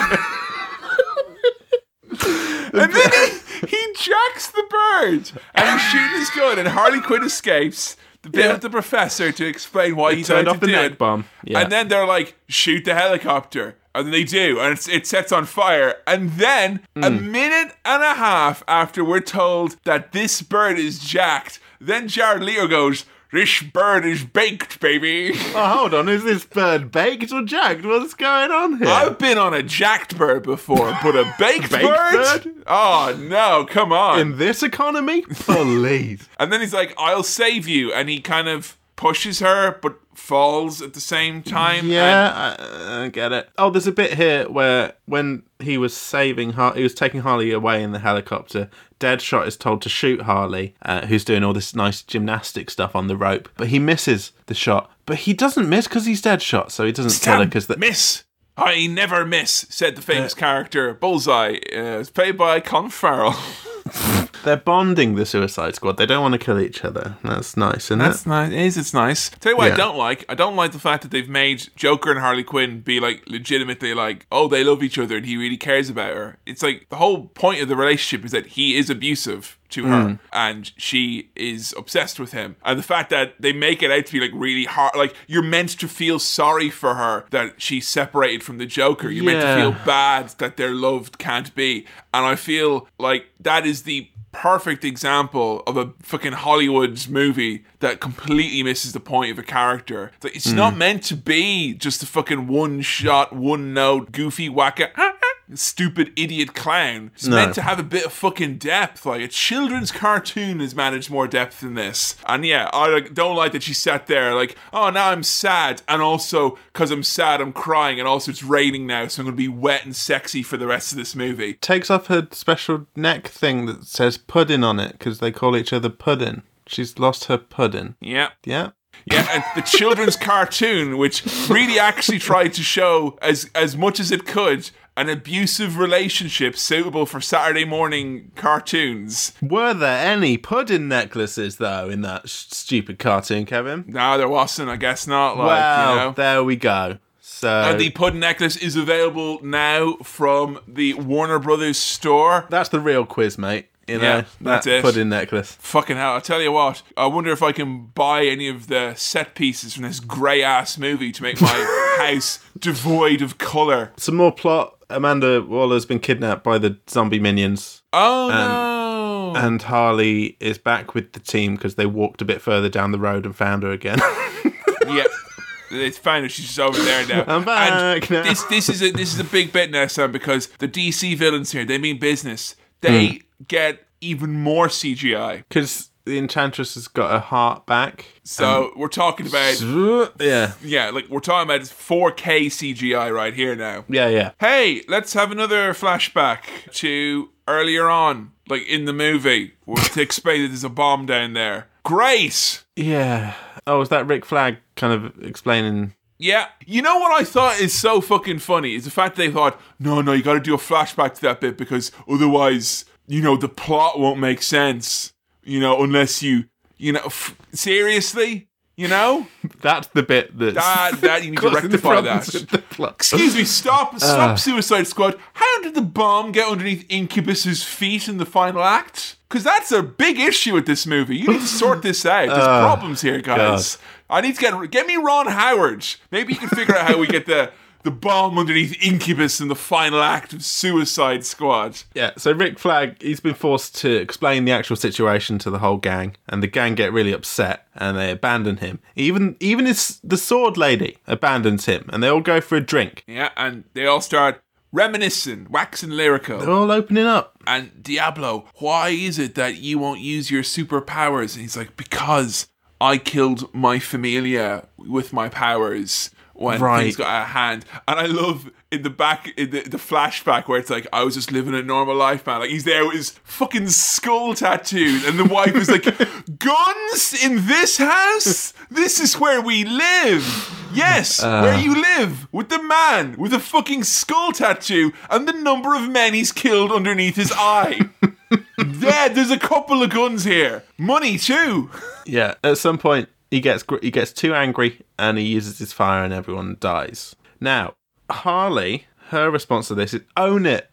And then he, he jacks the bird and he's shooting his gun and Harley Quinn escapes. The bit Yeah. the professor to explain why he turned off the neck bomb. Yeah. And then they're like, shoot the helicopter. And they do, and it's, it sets on fire. And then, a Hmm. minute and a half after we're told that this bird is jacked, then Jared Leto goes, This bird is baked, baby. Oh, hold on. Is this bird baked or jacked? What's going on here? I've been on a jacked bird before, but a baked, Baked bird? bird? Oh no, come on. In this economy? Please. [LAUGHS] and then he's like, I'll save you. And he kind of pushes her, but falls at the same time. Yeah, I, I get it. Oh, there's a bit here where when he was saving, Har- he was taking Harley away in the helicopter. Deadshot is told to shoot Harley, uh, who's doing all this nice gymnastic stuff on the rope, but he misses the shot. But he doesn't miss because he's Deadshot, so he doesn't kill her because the miss. I never miss, said the famous character Bullseye. Uh, it's played by Colin Farrell. [LAUGHS] [LAUGHS] they're bonding the Suicide Squad. They don't want to kill each other. That's nice, isn't That's it? nice. It is. It's nice. Tell you what, I don't like. I don't like the fact that they've made Joker and Harley Quinn be like legitimately like, oh, they love each other and he really cares about her. It's like the whole point of the relationship is that he is abusive to her mm. and she is obsessed with him. And the fact that they make it out to be like really hard, like you're meant to feel sorry for her that she's separated from the Joker. You're meant to feel bad that their love can't be. And I feel like that is the perfect example of a fucking Hollywood's movie that completely misses the point of a character. It's, like, it's not meant to be just a fucking one shot, one note, goofy ah, ah, Stupid idiot clown. It's No. meant to have a bit of fucking depth. Like a children's cartoon has managed more depth than this. And yeah, I like, don't like that she sat there like, oh, now I'm sad, and also because I'm sad, I'm crying, and also it's raining now, so I'm gonna be wet and sexy for the rest of this movie. Takes off her special neck thing that says pudding on it because they call each other pudding. She's lost her pudding. Yeah. Yeah. Yeah, and the children's [LAUGHS] cartoon, which really actually tried to show as as much as it could an abusive relationship suitable for Saturday morning cartoons. Were there any pudding necklaces though in that sh- stupid cartoon, Kevin? No, there wasn't. I guess not. Like well, you know. there we go. So And the pudding necklace is available now from the Warner Brothers store. that's the real quiz, mate. You know, Yeah, that's that it. pudding necklace. Fucking hell, I'll tell you what. I wonder if I can buy any of the set pieces from this grey ass movie to make my [LAUGHS] house devoid of colour. Some more plot. Amanda Waller's been kidnapped by the zombie minions, Oh no. and Harley is back with the team because they walked a bit further down the road and found her again. [LAUGHS] yeah. It's fine if she's just over there now. I'm back and now. This this is a this is a big bit now, Sam, because the DC villains here, they mean business. They hmm. get even more CGI. Because the Enchantress has got her heart back. So um, we're talking about uh, yeah. yeah, like we're talking about 4K CGI right here now. Yeah, yeah. Hey, let's have another flashback to earlier on, like in the movie, where to explain that there's a bomb down there. Great. Yeah. Oh, is that Rick Flag kind of explaining? Yeah. You know what I thought is so fucking funny is the fact they thought, no, no, you got to do a flashback to that bit because otherwise, you know, the plot won't make sense. You know, unless you, you know, f- seriously, you know, [LAUGHS] That's the bit that's that that you need to [LAUGHS] rectify that. with the plot. Excuse me, stop, [LAUGHS] stop, ah. Suicide Squad. How did the bomb get underneath Incubus's feet in the final act? Because that's a big issue with this movie. You need to sort this out. There's ah. problems here, guys. I need to get get me Ron Howard. Maybe you can figure out how we get the the bomb underneath Incubus in the final act of Suicide Squad. Yeah, so Rick Flag, he's been forced to explain the actual situation to the whole gang, and the gang get really upset and they abandon him. Even even his the sword lady abandons him, and they all go for a drink. Yeah, and they all start reminiscing, waxing lyrical. They're all opening up. and Diablo, why is it that you won't use your superpowers? And he's like, because I killed my familia with my powers when Right. things got out of hand. And I love in the back, in the, the flashback where it's like, I was just living a normal life, man. Like he's there with his fucking skull tattooed, and the wife is like, [LAUGHS] guns in this house? This is where we live. Yes, where you live with the man with a fucking skull tattoo and the number of men he's killed underneath his eye. [LAUGHS] yeah, there's a couple of guns here. Money too. Yeah, at some point he gets gr- he gets too angry and he uses his fire and everyone dies. Now, Harley, her response to this is own it.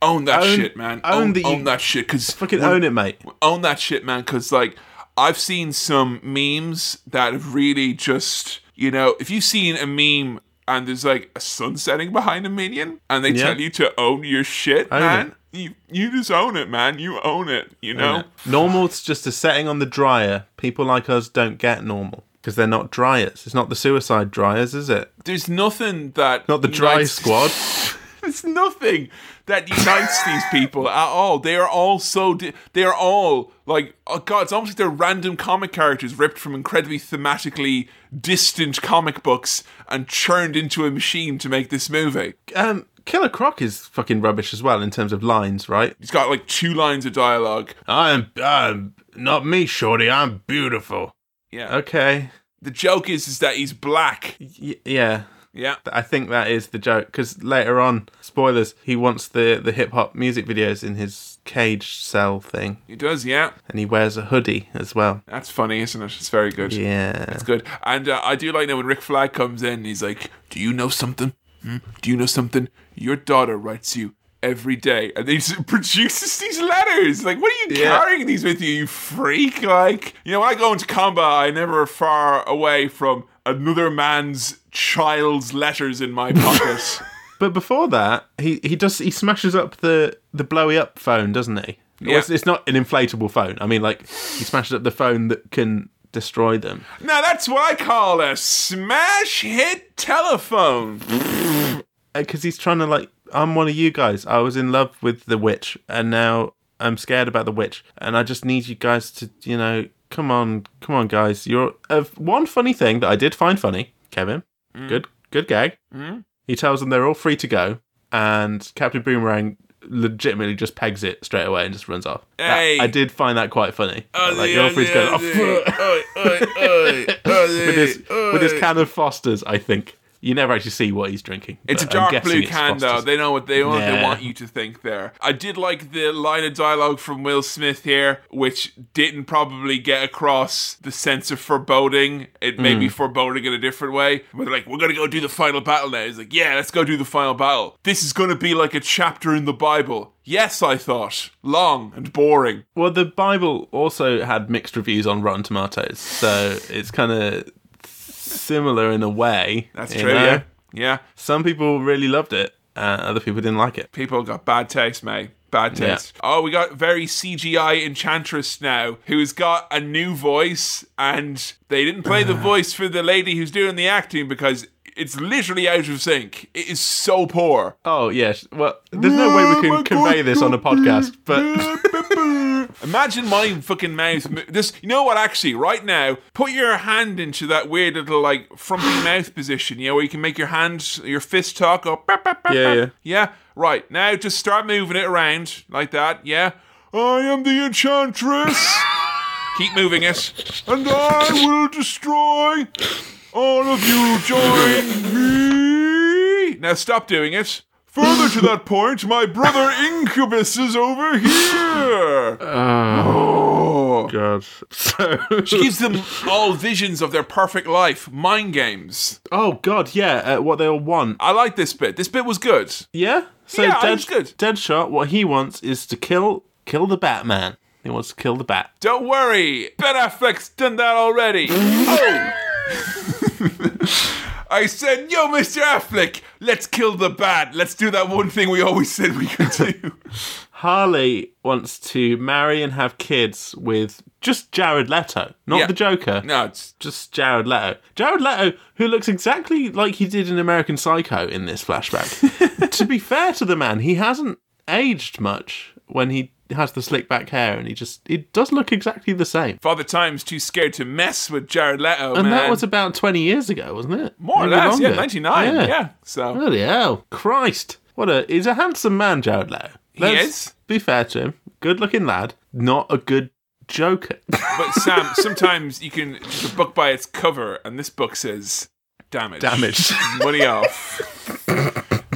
Own that Own- shit, man. own Own, that own that shit, because Fucking own it, mate. own that shit, man. Because like I've seen some memes that have really just you know if you've seen a meme and there's like a sun setting behind a minion and they Yeah. tell you to own your shit, Own man. You you just own it, man. You own it. You know. Normal's just a setting on the dryer. People like us don't get normal because they're not dryers. It's not the suicide dryers, is it? There's nothing that Not the dry unites- squad. [LAUGHS] There's nothing that unites these people at all. They are all so. Di- they are all like, oh god, it's almost like they're random comic characters ripped from incredibly thematically distant comic books and churned into a machine to make this movie. Um, Killer Croc is fucking rubbish as well in terms of lines, right? He's got like two lines of dialogue. I'm, I'm not me, shorty. I'm beautiful. Yeah. Okay. The joke is, is that he's black. Y- yeah. Yeah. I think that is the joke because later on, spoilers, he wants the, the hip hop music videos in his cage cell thing, He does. Yeah. and he wears a hoodie as well. That's funny, isn't it? It's very good. Yeah, It's good. And uh, I do like that when Rick Flag comes in, he's like, Do you know something? Hmm? Do you know something? Your daughter writes you every day. And then he [LAUGHS] produces these letters. Like, what are you Yeah. carrying these with you, you freak? Like, you know, when I go into combat, I never far away from another man's child's letters in my pocket. [LAUGHS] but before that, he he does he smashes up the the blowy up phone, doesn't he? Well, Yeah. it's, it's not an inflatable phone. I mean, like he smashes up the phone that can destroy them. now, that's what I call a smash hit telephone. [LAUGHS] because he's trying to like i'm one of you guys. I was in love with the witch and now i'm scared about the witch and i just need you guys to you know come on come on guys. You're uh, one funny thing that i did find funny kevin. Good good gag. He tells them they're all free to go and captain boomerang legitimately just pegs it straight away and just runs off. That- i did find that quite funny. Like you're all free to go. Oh, [LAUGHS] with his with his can of fosters i think you never actually see what he's drinking It's a dark blue can, though. They know what they know what they want you to think there. I did like the line of dialogue from Will Smith here, which didn't probably get across the sense of foreboding. It may Hmm. be foreboding in a different way. But they're like, we're gonna go do the final battle now. He's like, yeah, let's go do the final battle. This is gonna be like a chapter in the Bible. Yes, I thought. Long and boring. Well, the Bible also had mixed reviews on Rotten Tomatoes, so it's kind of similar in a way. That's true, know? yeah. Yeah. Some people really loved it, uh, other people didn't like it. People got bad taste, mate. Bad Yeah. taste. Oh, we got very CGI Enchantress now, who's got a new voice, and they didn't play the voice for the lady who's doing the acting because It's literally out of sync. It is so poor. Oh yes. Well, there's no way we can convey this on a podcast, but Imagine my fucking mouth. mo- This, you know what? Actually, right now, put your hand into that weird little like frumpy mouth position. You know, where you can make your hand, your fist talk. Go. "Bap, bap, bap, Yeah, bap." yeah. Right now, just start moving it around like that. Yeah. I am the enchantress. [LAUGHS] Keep moving it, and I will destroy all of you. Join me. Now stop doing it. Further to that point, my brother Incubus is over here. Oh. God. So She gives them all visions of their perfect life, mind games. Oh God, yeah. Uh, what they all want. I like this bit. This bit was good. Yeah. So Yeah, Dead, it's good. Deadshot. What he wants is to kill kill the Batman. He wants to kill the Bat. Don't worry, Ben Affleck's done that already. [LAUGHS] oh! [LAUGHS] I said, yo, Mr. Affleck, let's kill the bat. Let's do that one thing we always said we could do. [LAUGHS] Harley wants to marry and have kids with just Jared Leto, not Yeah. the Joker. no, it's Just Jared Leto. Jared Leto, who looks exactly like he did in American Psycho in this flashback. [LAUGHS] to be fair to the man, he hasn't aged much when he has the slick back hair and he just it does look exactly the same. Father Time's too scared to mess with Jared Leto, And man. that was about 20 years ago, wasn't it? more or Maybe less, yeah, 99, yeah. So, Bloody hell. Christ. What a he's a handsome man, Jared Leto. Let's is. Be fair to him. Good looking lad. Not a good Joker. [LAUGHS] but Sam, sometimes you can judge a book by its cover, and this book says damage. Damage. Money off. [LAUGHS]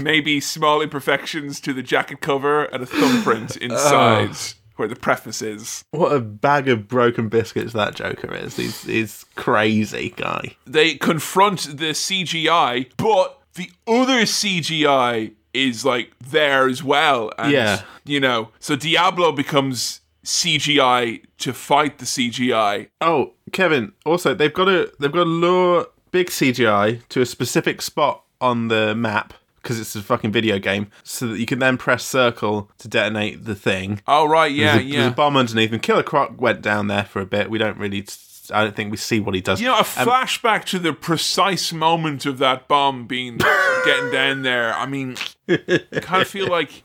Maybe small imperfections to the jacket cover and a thumbprint [LAUGHS] oh. inside where the preface is. what a bag of broken biscuits that Joker is. He's he's crazy guy. They confront the CGI, but the other CGI is like there as well. And, Yeah. You know, so Diablo becomes CGI to fight the CGI. Oh, Kevin. Also, they've got to they've got to lure big CGI to a specific spot on the map because it's a fucking video game, so that you can then press circle to detonate the thing. Oh, right, yeah, there's, a, there's yeah. a bomb underneath, and Killer Croc went down there for a bit. We don't really. I don't think we see what he does. You know, a um, flashback to the precise moment of that bomb being [LAUGHS] getting down there. I mean, kind of feel like,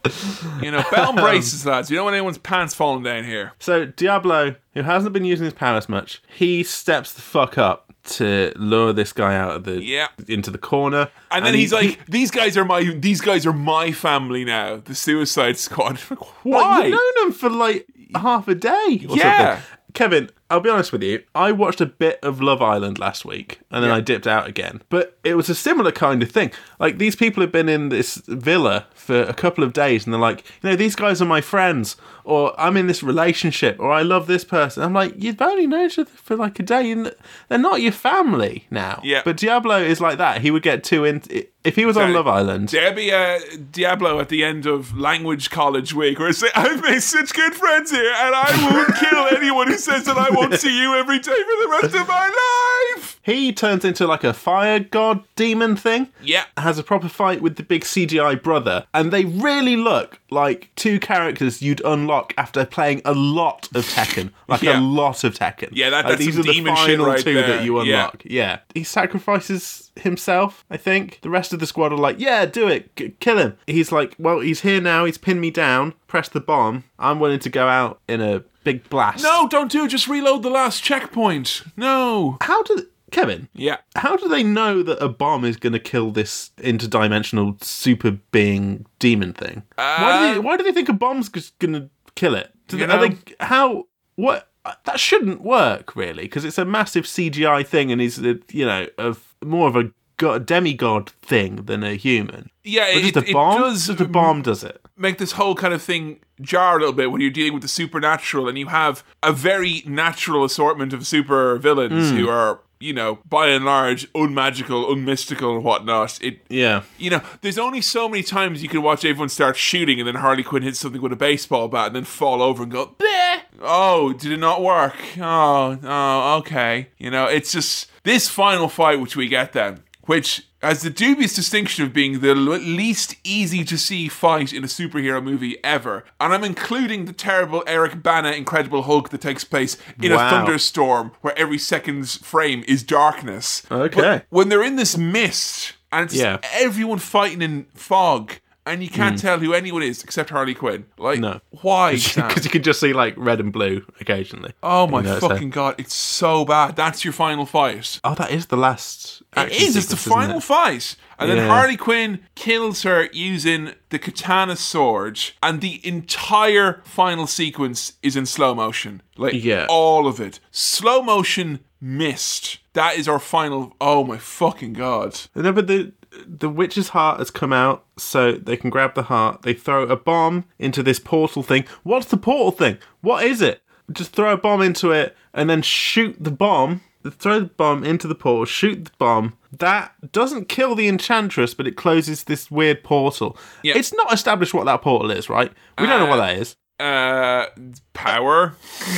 you know, belt [LAUGHS] and braces, lads. You don't want anyone's pants falling down here. So Diablo, who hasn't been using his powers much, he steps the fuck up to lure this guy out of the Yeah. into the corner, And then he- he's like, "These guys are my these guys are my family now." The Suicide Squad. [LAUGHS] Like, Why? You've known him for like half a day. Yeah. Something. Kevin, I'll be honest with you. I watched a bit of Love Island last week, and then Yeah. I dipped out again. But it was a similar kind of thing. Like these people have been in this villa for a couple of days, and they're like, you know, these guys are my friends, or I'm in this relationship, or I love this person. I'm like, you've only known each other for like a day, and they're not your family now. Yeah. But Diablo is like that. He would get too in. If he was on Love Island, There'd be a Diablo at the end of language college week where it's like, I've made such good friends here and I won't kill [LAUGHS] anyone who says that I won't see you every day for the rest of my life. he turns into like a fire god demon thing. Yeah. has a proper fight with the big CGI brother, and they really look like two characters you'd unlock after playing a lot of Tekken, like Yeah. a lot of Tekken. Yeah, that- Like, that's these some are the demon final shit right two there. that you Yeah. unlock. Yeah. he sacrifices himself. I think the rest of the squad are like, "Yeah, do it, K- kill him." He's like, "Well, he's here now. He's pinned me down. Press the bomb. I'm willing to go out in a big blast." No, don't do it. Just reload the last checkpoint. No. how do Kevin? Yeah. How do they know that a bomb is going to kill this interdimensional super being demon thing? why, do they, why do they think a bomb's going to kill it? Do Uh, they, are they, how? What? That shouldn't work, really, because it's a massive CGI thing, and he's, uh, you know, of more of a god, demigod thing than a human. Yeah, But it, just a bomb, does just a bomb does it. make this whole kind of thing jar a little bit when you're dealing with the supernatural and you have a very natural assortment of super villains Hmm. who are, you know, by and large, unmagical, unmystical, and whatnot. It Yeah. you know, there's only so many times you can watch everyone start shooting and then Harley Quinn hits something with a baseball bat and then fall over and go, Bleh! oh, did it not work? Oh, oh, okay. You know, it's just this final fight which we get then, which has the dubious distinction of being the least easy to see fight in a superhero movie ever. And I'm including the terrible Eric Bana Incredible Hulk that takes place in Wow. a thunderstorm where every second's frame is darkness. Okay. But when they're in this mist and it's Yeah. everyone fighting in fog, and you can't tell who anyone is except Harley Quinn. Like, Mm. No. why? [LAUGHS] Because you can just see like red and blue occasionally. Oh my You know, it's a- fucking god! It's so bad. That's your final fight. Oh, that is the last. It is. is. It's the final it? fight, and then Yeah. Harley Quinn kills her using the katana sword, and the entire final sequence is in slow motion. Like Yeah. all of it, slow motion missed. That is our final. Oh my fucking god! No, but the the witch's heart has come out, so they can grab the heart. They throw a bomb into this portal thing. What's the portal thing? What is it? Just throw a bomb into it and then shoot the bomb. Throw the bomb into the portal, shoot the bomb. That doesn't kill the enchantress, but it closes this weird portal. Yeah. It's not established what that portal is, right? We don't know what that is. Uh, power.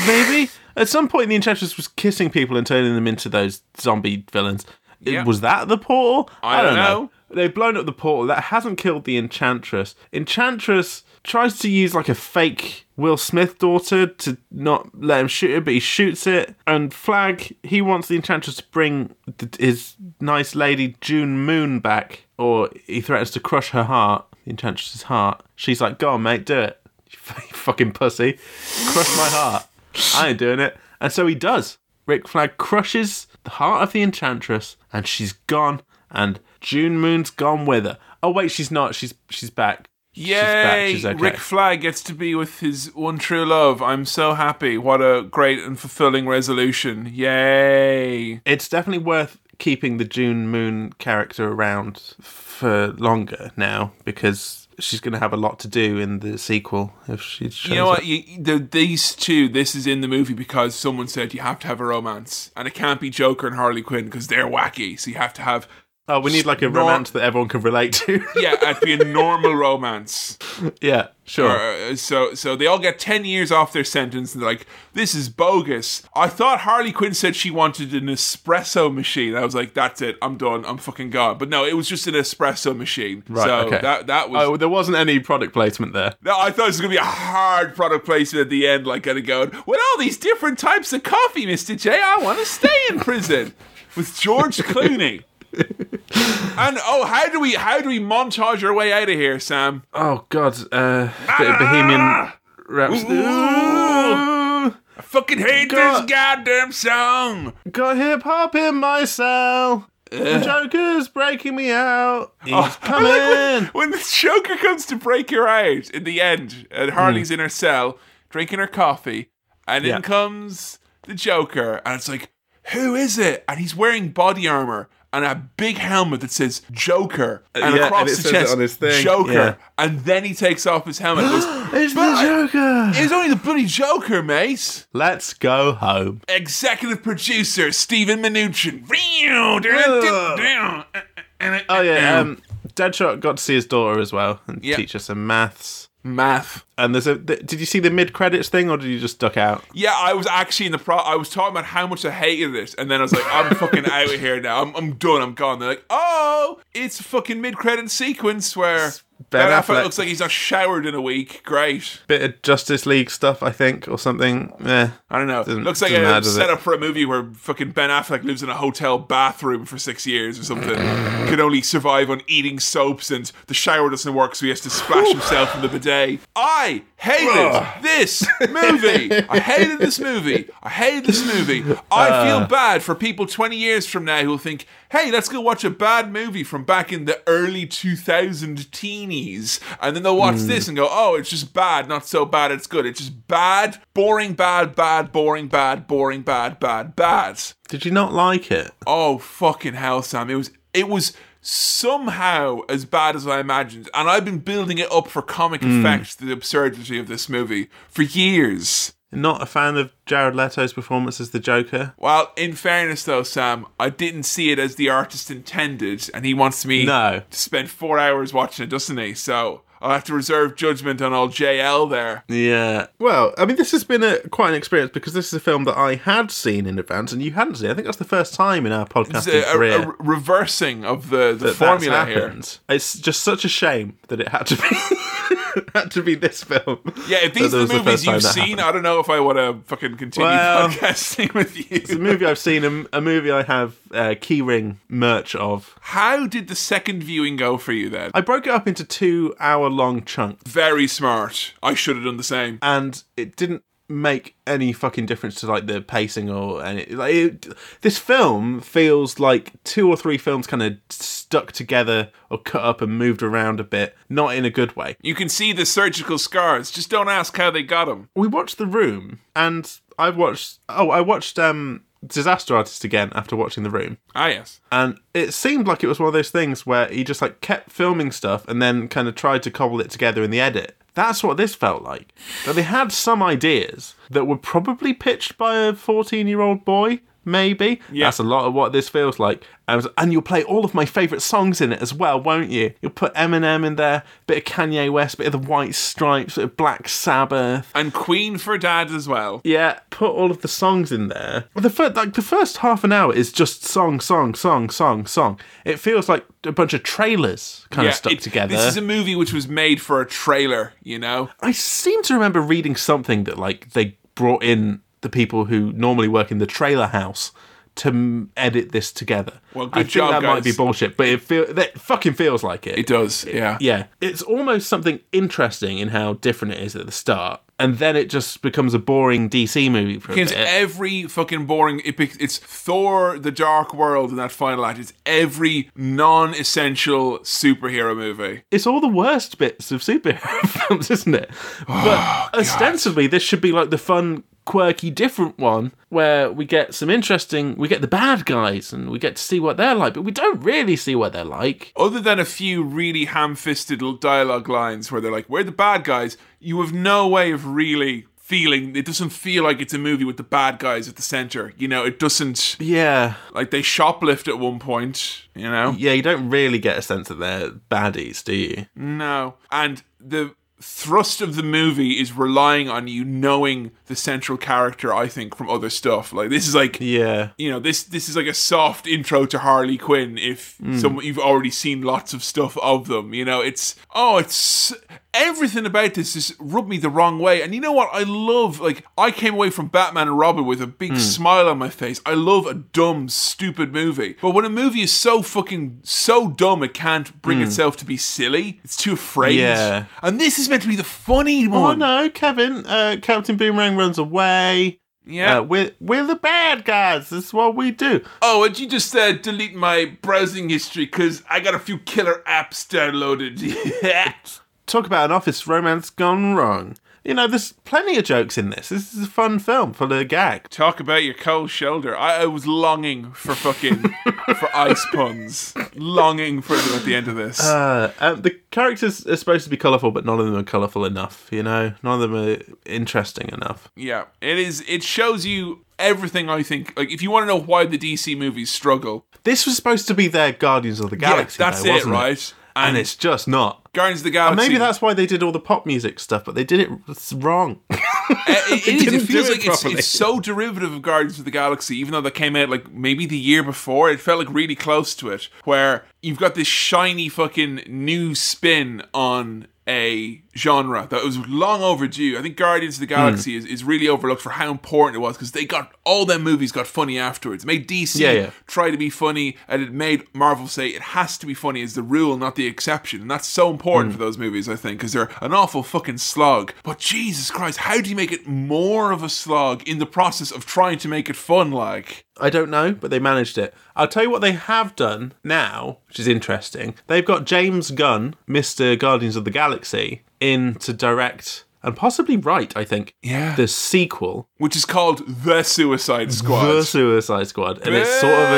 Maybe at some point the enchantress was kissing people and turning them into those zombie villains. Was that the portal? I don't know. They've blown up the portal. That hasn't killed the enchantress. Enchantress tries to use like a fake Will Smith daughter to not let him shoot it, but he shoots it. And Flag, he wants the enchantress to bring his nice lady June Moon back, or he threatens to crush her heart, the enchantress's heart. She's like, "Go on, mate, do it." [LAUGHS] You fucking pussy. Crush my heart. I ain't doing it. And so he does. Rick Flag crushes the heart of the Enchantress, and she's gone. And June Moon's gone with her. Oh wait, she's not. She's she's back. Yay! back, she's okay. Rick Flag gets to be with his one true love. I'm so happy. What a great and fulfilling resolution. Yay! It's definitely worth keeping the June Moon character around for longer now because she's going to have a lot to do in the sequel if she. You know what? You, the, these two, this is in the movie because someone said you have to have a romance, and it can't be Joker and Harley Quinn because they're wacky. So you have to have, Oh, we need like a Nor- romance that everyone can relate to. [LAUGHS] yeah, it'd be a normal romance. yeah, sure. Uh, so, so they all get ten years off their sentence, and they're like, "This is bogus." I thought Harley Quinn said she wanted an espresso machine. I was like, "That's it. I'm done. I'm fucking gone." But no, it was just an espresso machine. Right, so okay. that that was Oh, there wasn't any product placement there. No, I thought it was going to be a hard product placement at the end, like kind of going, with all these different types of coffee, Mr. J, I want to stay in prison [LAUGHS] with George Clooney. [LAUGHS] and oh, how do we how do we montage our way out of here, Sam? Oh God, uh, bit of Bohemian Rhapsody. Ooh. I fucking hate God. this goddamn song. Got hip hop in my cell. The Joker's breaking me out. He's [LAUGHS] I coming. like [LAUGHS] when, when the Joker comes to break her out in the end, and Harley's in her cell drinking her coffee, and Yeah. in comes the Joker, and it's like, who is it? And he's wearing body armor and a big helmet that says Joker, and yeah, across and the chest, on his thing, Joker, yeah. and then he takes off his helmet. and goes, [GASPS] it's the Joker. It's only the bloody Joker, mate. Let's go home. Executive producer Steven Mnuchin. Oh yeah, um, Deadshot got to see his daughter as well and Yeah. teach her some maths. Math. And there's a. Th- did you see the mid credits thing, or did you just duck out? Yeah, I was actually in the pro. I was talking about how much I hated this, and then I was like, "I'm fucking out of here now. I'm, I'm done. I'm gone." They're like, "Oh, it's a fucking mid-credit sequence where Ben Ben Affleck, Affleck. looks like he's not showered in a week. Great. Bit of Justice League stuff, I think, or something. Yeah. I don't know. Doesn't- looks like a matter, setup for a movie where fucking Ben Affleck lives in a hotel bathroom for six years or something. Can only survive on eating soaps, and the shower doesn't work, so he has to splash himself in the bidet. I hated this movie. I hated this movie. I hated this movie. I Uh. feel bad for people 20 years from now who will think, hey, let's go watch a bad movie from back in the early 2000 teenies. And then they'll watch Hmm. this and go, oh, it's just bad, not so bad, it's good. It's just bad, boring, bad, bad, boring, bad, boring, bad, bad, bad. Did you not like it? Oh fucking hell, Sam! It was it was somehow as bad as I imagined, and I've been building it up for comic Hmm. effect, the absurdity of this movie for years. Not a fan of Jared Leto's performance as the Joker. Well, in fairness though, Sam, I didn't see it as the artist intended, and he wants me No. to spend four hours watching it, doesn't he? So I'll have to reserve judgment on old JL there. Yeah. Well, I mean, this has been a quite an experience because this is a film that I had seen in advance and you hadn't seen. I think that's the first time in our It's podcasting a, a- career. a reversing of the, the that formula here. It's just such a shame that it had to be. [LAUGHS] [LAUGHS] had to be this film. Yeah, if these are the the movies time you've seen. I don't know if I want to fucking continue Well, [LAUGHS] podcasting with you. It's a movie I've seen, a, a movie I have uh, keyring merch of. How did the second viewing go for you then? I broke it up into two hour long chunks, Very smart. I should have done the same. and it didn't make any fucking difference to like the pacing or any. Like it, this film feels like two or three films kind of stuck together or cut up and moved around a bit, not in a good way. You can see the surgical scars. Just don't ask how they got them. we watched The Room, and I watched. Oh, I watched um, Disaster Artist again after watching The Room, Ah, yes. and it seemed like it was one of those things where he just like kept filming stuff and then kind of tried to cobble it together in the edit. That's what this felt like. That they had some ideas that were probably pitched by a fourteen-year-old boy. Maybe Yeah. that's a lot of what this feels like, and, and you'll play all of my favorite songs in it as well, won't you? You'll put Eminem in there, bit of Kanye West, bit of the White Stripes, bit of Black Sabbath, And Queen for Dad as well. yeah, put all of the songs in there. The first, like the first half an hour is just song, song, song, song, song. It feels like a bunch of trailers kind of stuck it- together. This is a movie which was made for a trailer, you know? I seem to remember reading something that like they brought in the people who normally work in the trailer house to m- edit this together. Well, good I think job, that might be bullshit, but it feel that fucking feels like it. It does, yeah. Yeah, it's almost something interesting in how different it is at the start, and then it just becomes a boring DC movie for a Because every fucking boring, it, it's Thor: The Dark World in that final act. It's every non-essential superhero movie. it's all the worst bits of superhero [LAUGHS] films, isn't it? Oh, but ostensibly, this should be like the fun, quirky, different one where we get some interesting. We get the bad guys and we get to see what they're like, but we don't really see what they're like. Other than a few really ham-fisted dialogue lines where they're like, "We're the bad guys," you have no way of really feeling. It doesn't feel like it's a movie with the bad guys at the center. You know, it doesn't. Yeah, Like they shoplift at one point. You know. yeah, you don't really get a sense that they're baddies, do you? No. And the thrust of the movie is relying on you knowing the central character, I think, from other stuff. Like this is like Yeah. you know, this this is like a soft intro to Harley Quinn if hmm. someone you've already seen lots of stuff of them. You know, it's oh, it's everything about this just rubbed me the wrong way. And you know what? I love like I came away from Batman and Robin with a big smile on my face. I love a dumb, stupid movie. But when a movie is so fucking so dumb it can't bring itself to be silly, it's too afraid. Yeah. And this is meant to be the funny Oh one. no, Kevin! Uh, Captain Boomerang runs away. Yeah. Uh, we're we're the bad guys. This is what we do. Oh, and you just uh, delete my browsing history because I got a few killer apps downloaded? [LAUGHS] Talk about an office romance gone wrong. You know, there's plenty of jokes in this. This is a fun film for the gag. Talk about your cold shoulder. I, I was longing for fucking for [LAUGHS] ice puns, longing for them at the end of this. Uh, um, the characters are supposed to be colourful, but none of them are colourful enough. You know, none of them are interesting enough. yeah, it is. It shows you everything. I think. Like, if you want to know why the DC movies struggle, This was supposed to be their Guardians of the Galaxy. yeah, that's though, it, right? And it's just not. Guardians of the Galaxy. Maybe that's why they did all the pop music stuff, but they did it wrong. Uh, [LAUGHS] it, it is. It feels it like it's, it's so derivative of Guardians of the Galaxy, even though that came out like maybe the year before. It felt like really close to it, where you've got this shiny fucking new spin on a genre that was long overdue. I think Guardians of the hmm. Galaxy is, is really overlooked for how important it was because they got all them movies got funny afterwards. It made DC Yeah, yeah. try to be funny, and it made Marvel say it has to be funny is the rule, not the exception. And that's so important hmm. for those movies, I think, because they're an awful fucking slog. But Jesus Christ, how do you make it more of a slog in the process of trying to make it fun? Like, I don't know, but they managed it. I'll tell you what they have done now, which is interesting. They've got James Gunn, Mr. Guardians of the Galaxy, in to direct and possibly write, I think, Yeah. the sequel, which is called The Suicide Squad. The Suicide Squad. And it's sort of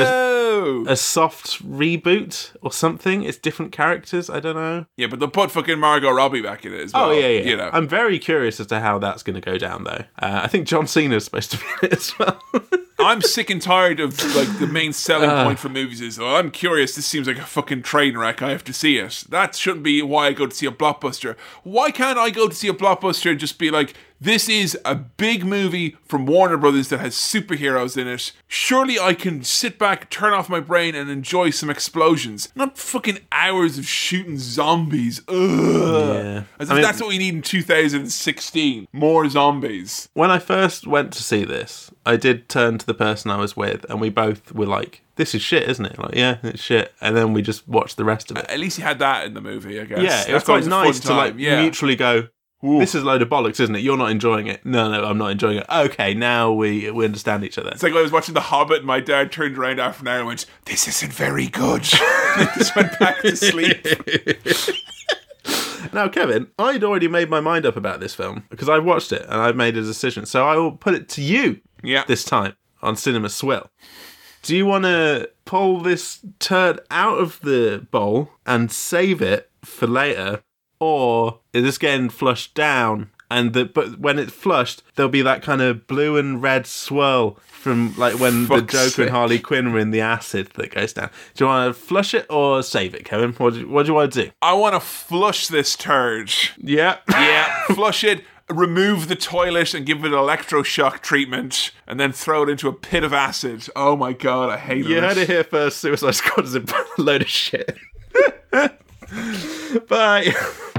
a, a soft reboot or something. It's different characters. I don't know. yeah, but they'll put fucking Margot Robbie back in it as well. Oh, yeah, yeah. You know. I'm very curious as to how that's going to go down, though. Uh, I think John Cena is supposed to be in it as well. [LAUGHS] I'm sick and tired of like the main selling Uh. point for movies is oh, I'm curious. This seems like a fucking train wreck. I have to see it. That shouldn't be why I go to see a blockbuster. Why can't I go to see a blockbuster and just be like, This is a big movie from Warner Brothers that has superheroes in it. Surely I can sit back, turn off my brain, and enjoy some explosions. Not fucking hours of shooting zombies. Ugh. Yeah. As I mean- that's what we need in 2016. More zombies. When I first went to see this, I did turn to the person I was with, and we both were like, "This is shit, isn't it?" Like, yeah, it's shit. And then we just watched the rest of it. At least you had that in the movie, I guess. yeah, it was quite always a fun nice to like yeah. mutually go. This is a load of bollocks, isn't it? You're not enjoying it. No, no, I'm not enjoying it. Okay, now we we understand each other. It's like when I was watching The Hobbit and my dad turned around after an hour and went, This isn't very good. [LAUGHS] Just went back to sleep. [LAUGHS] Now, Kevin, I'd already made my mind up about this film because I've watched it and I've made a decision. So I will put it to you Yeah. this time on Cinema Swill. Do you want to pull this turd out of the bowl and save it for later, or is this getting flushed down? And the, but when it's flushed, there'll be that kind of blue and red swirl from like when the Fuck's Joker sake. and Harley Quinn were in the acid that goes down. Do you want to flush it or save it, Kevin? What do you, what do, you want to do? I want to flush this turd. Yeah. Yeah, flush it, remove the toilet and give it an electroshock treatment, and then throw it into a pit of acid. Oh my god, I hate You it. heard it here first. Suicide Squad is a [LAUGHS] load of shit. [LAUGHS] Bye. [LAUGHS]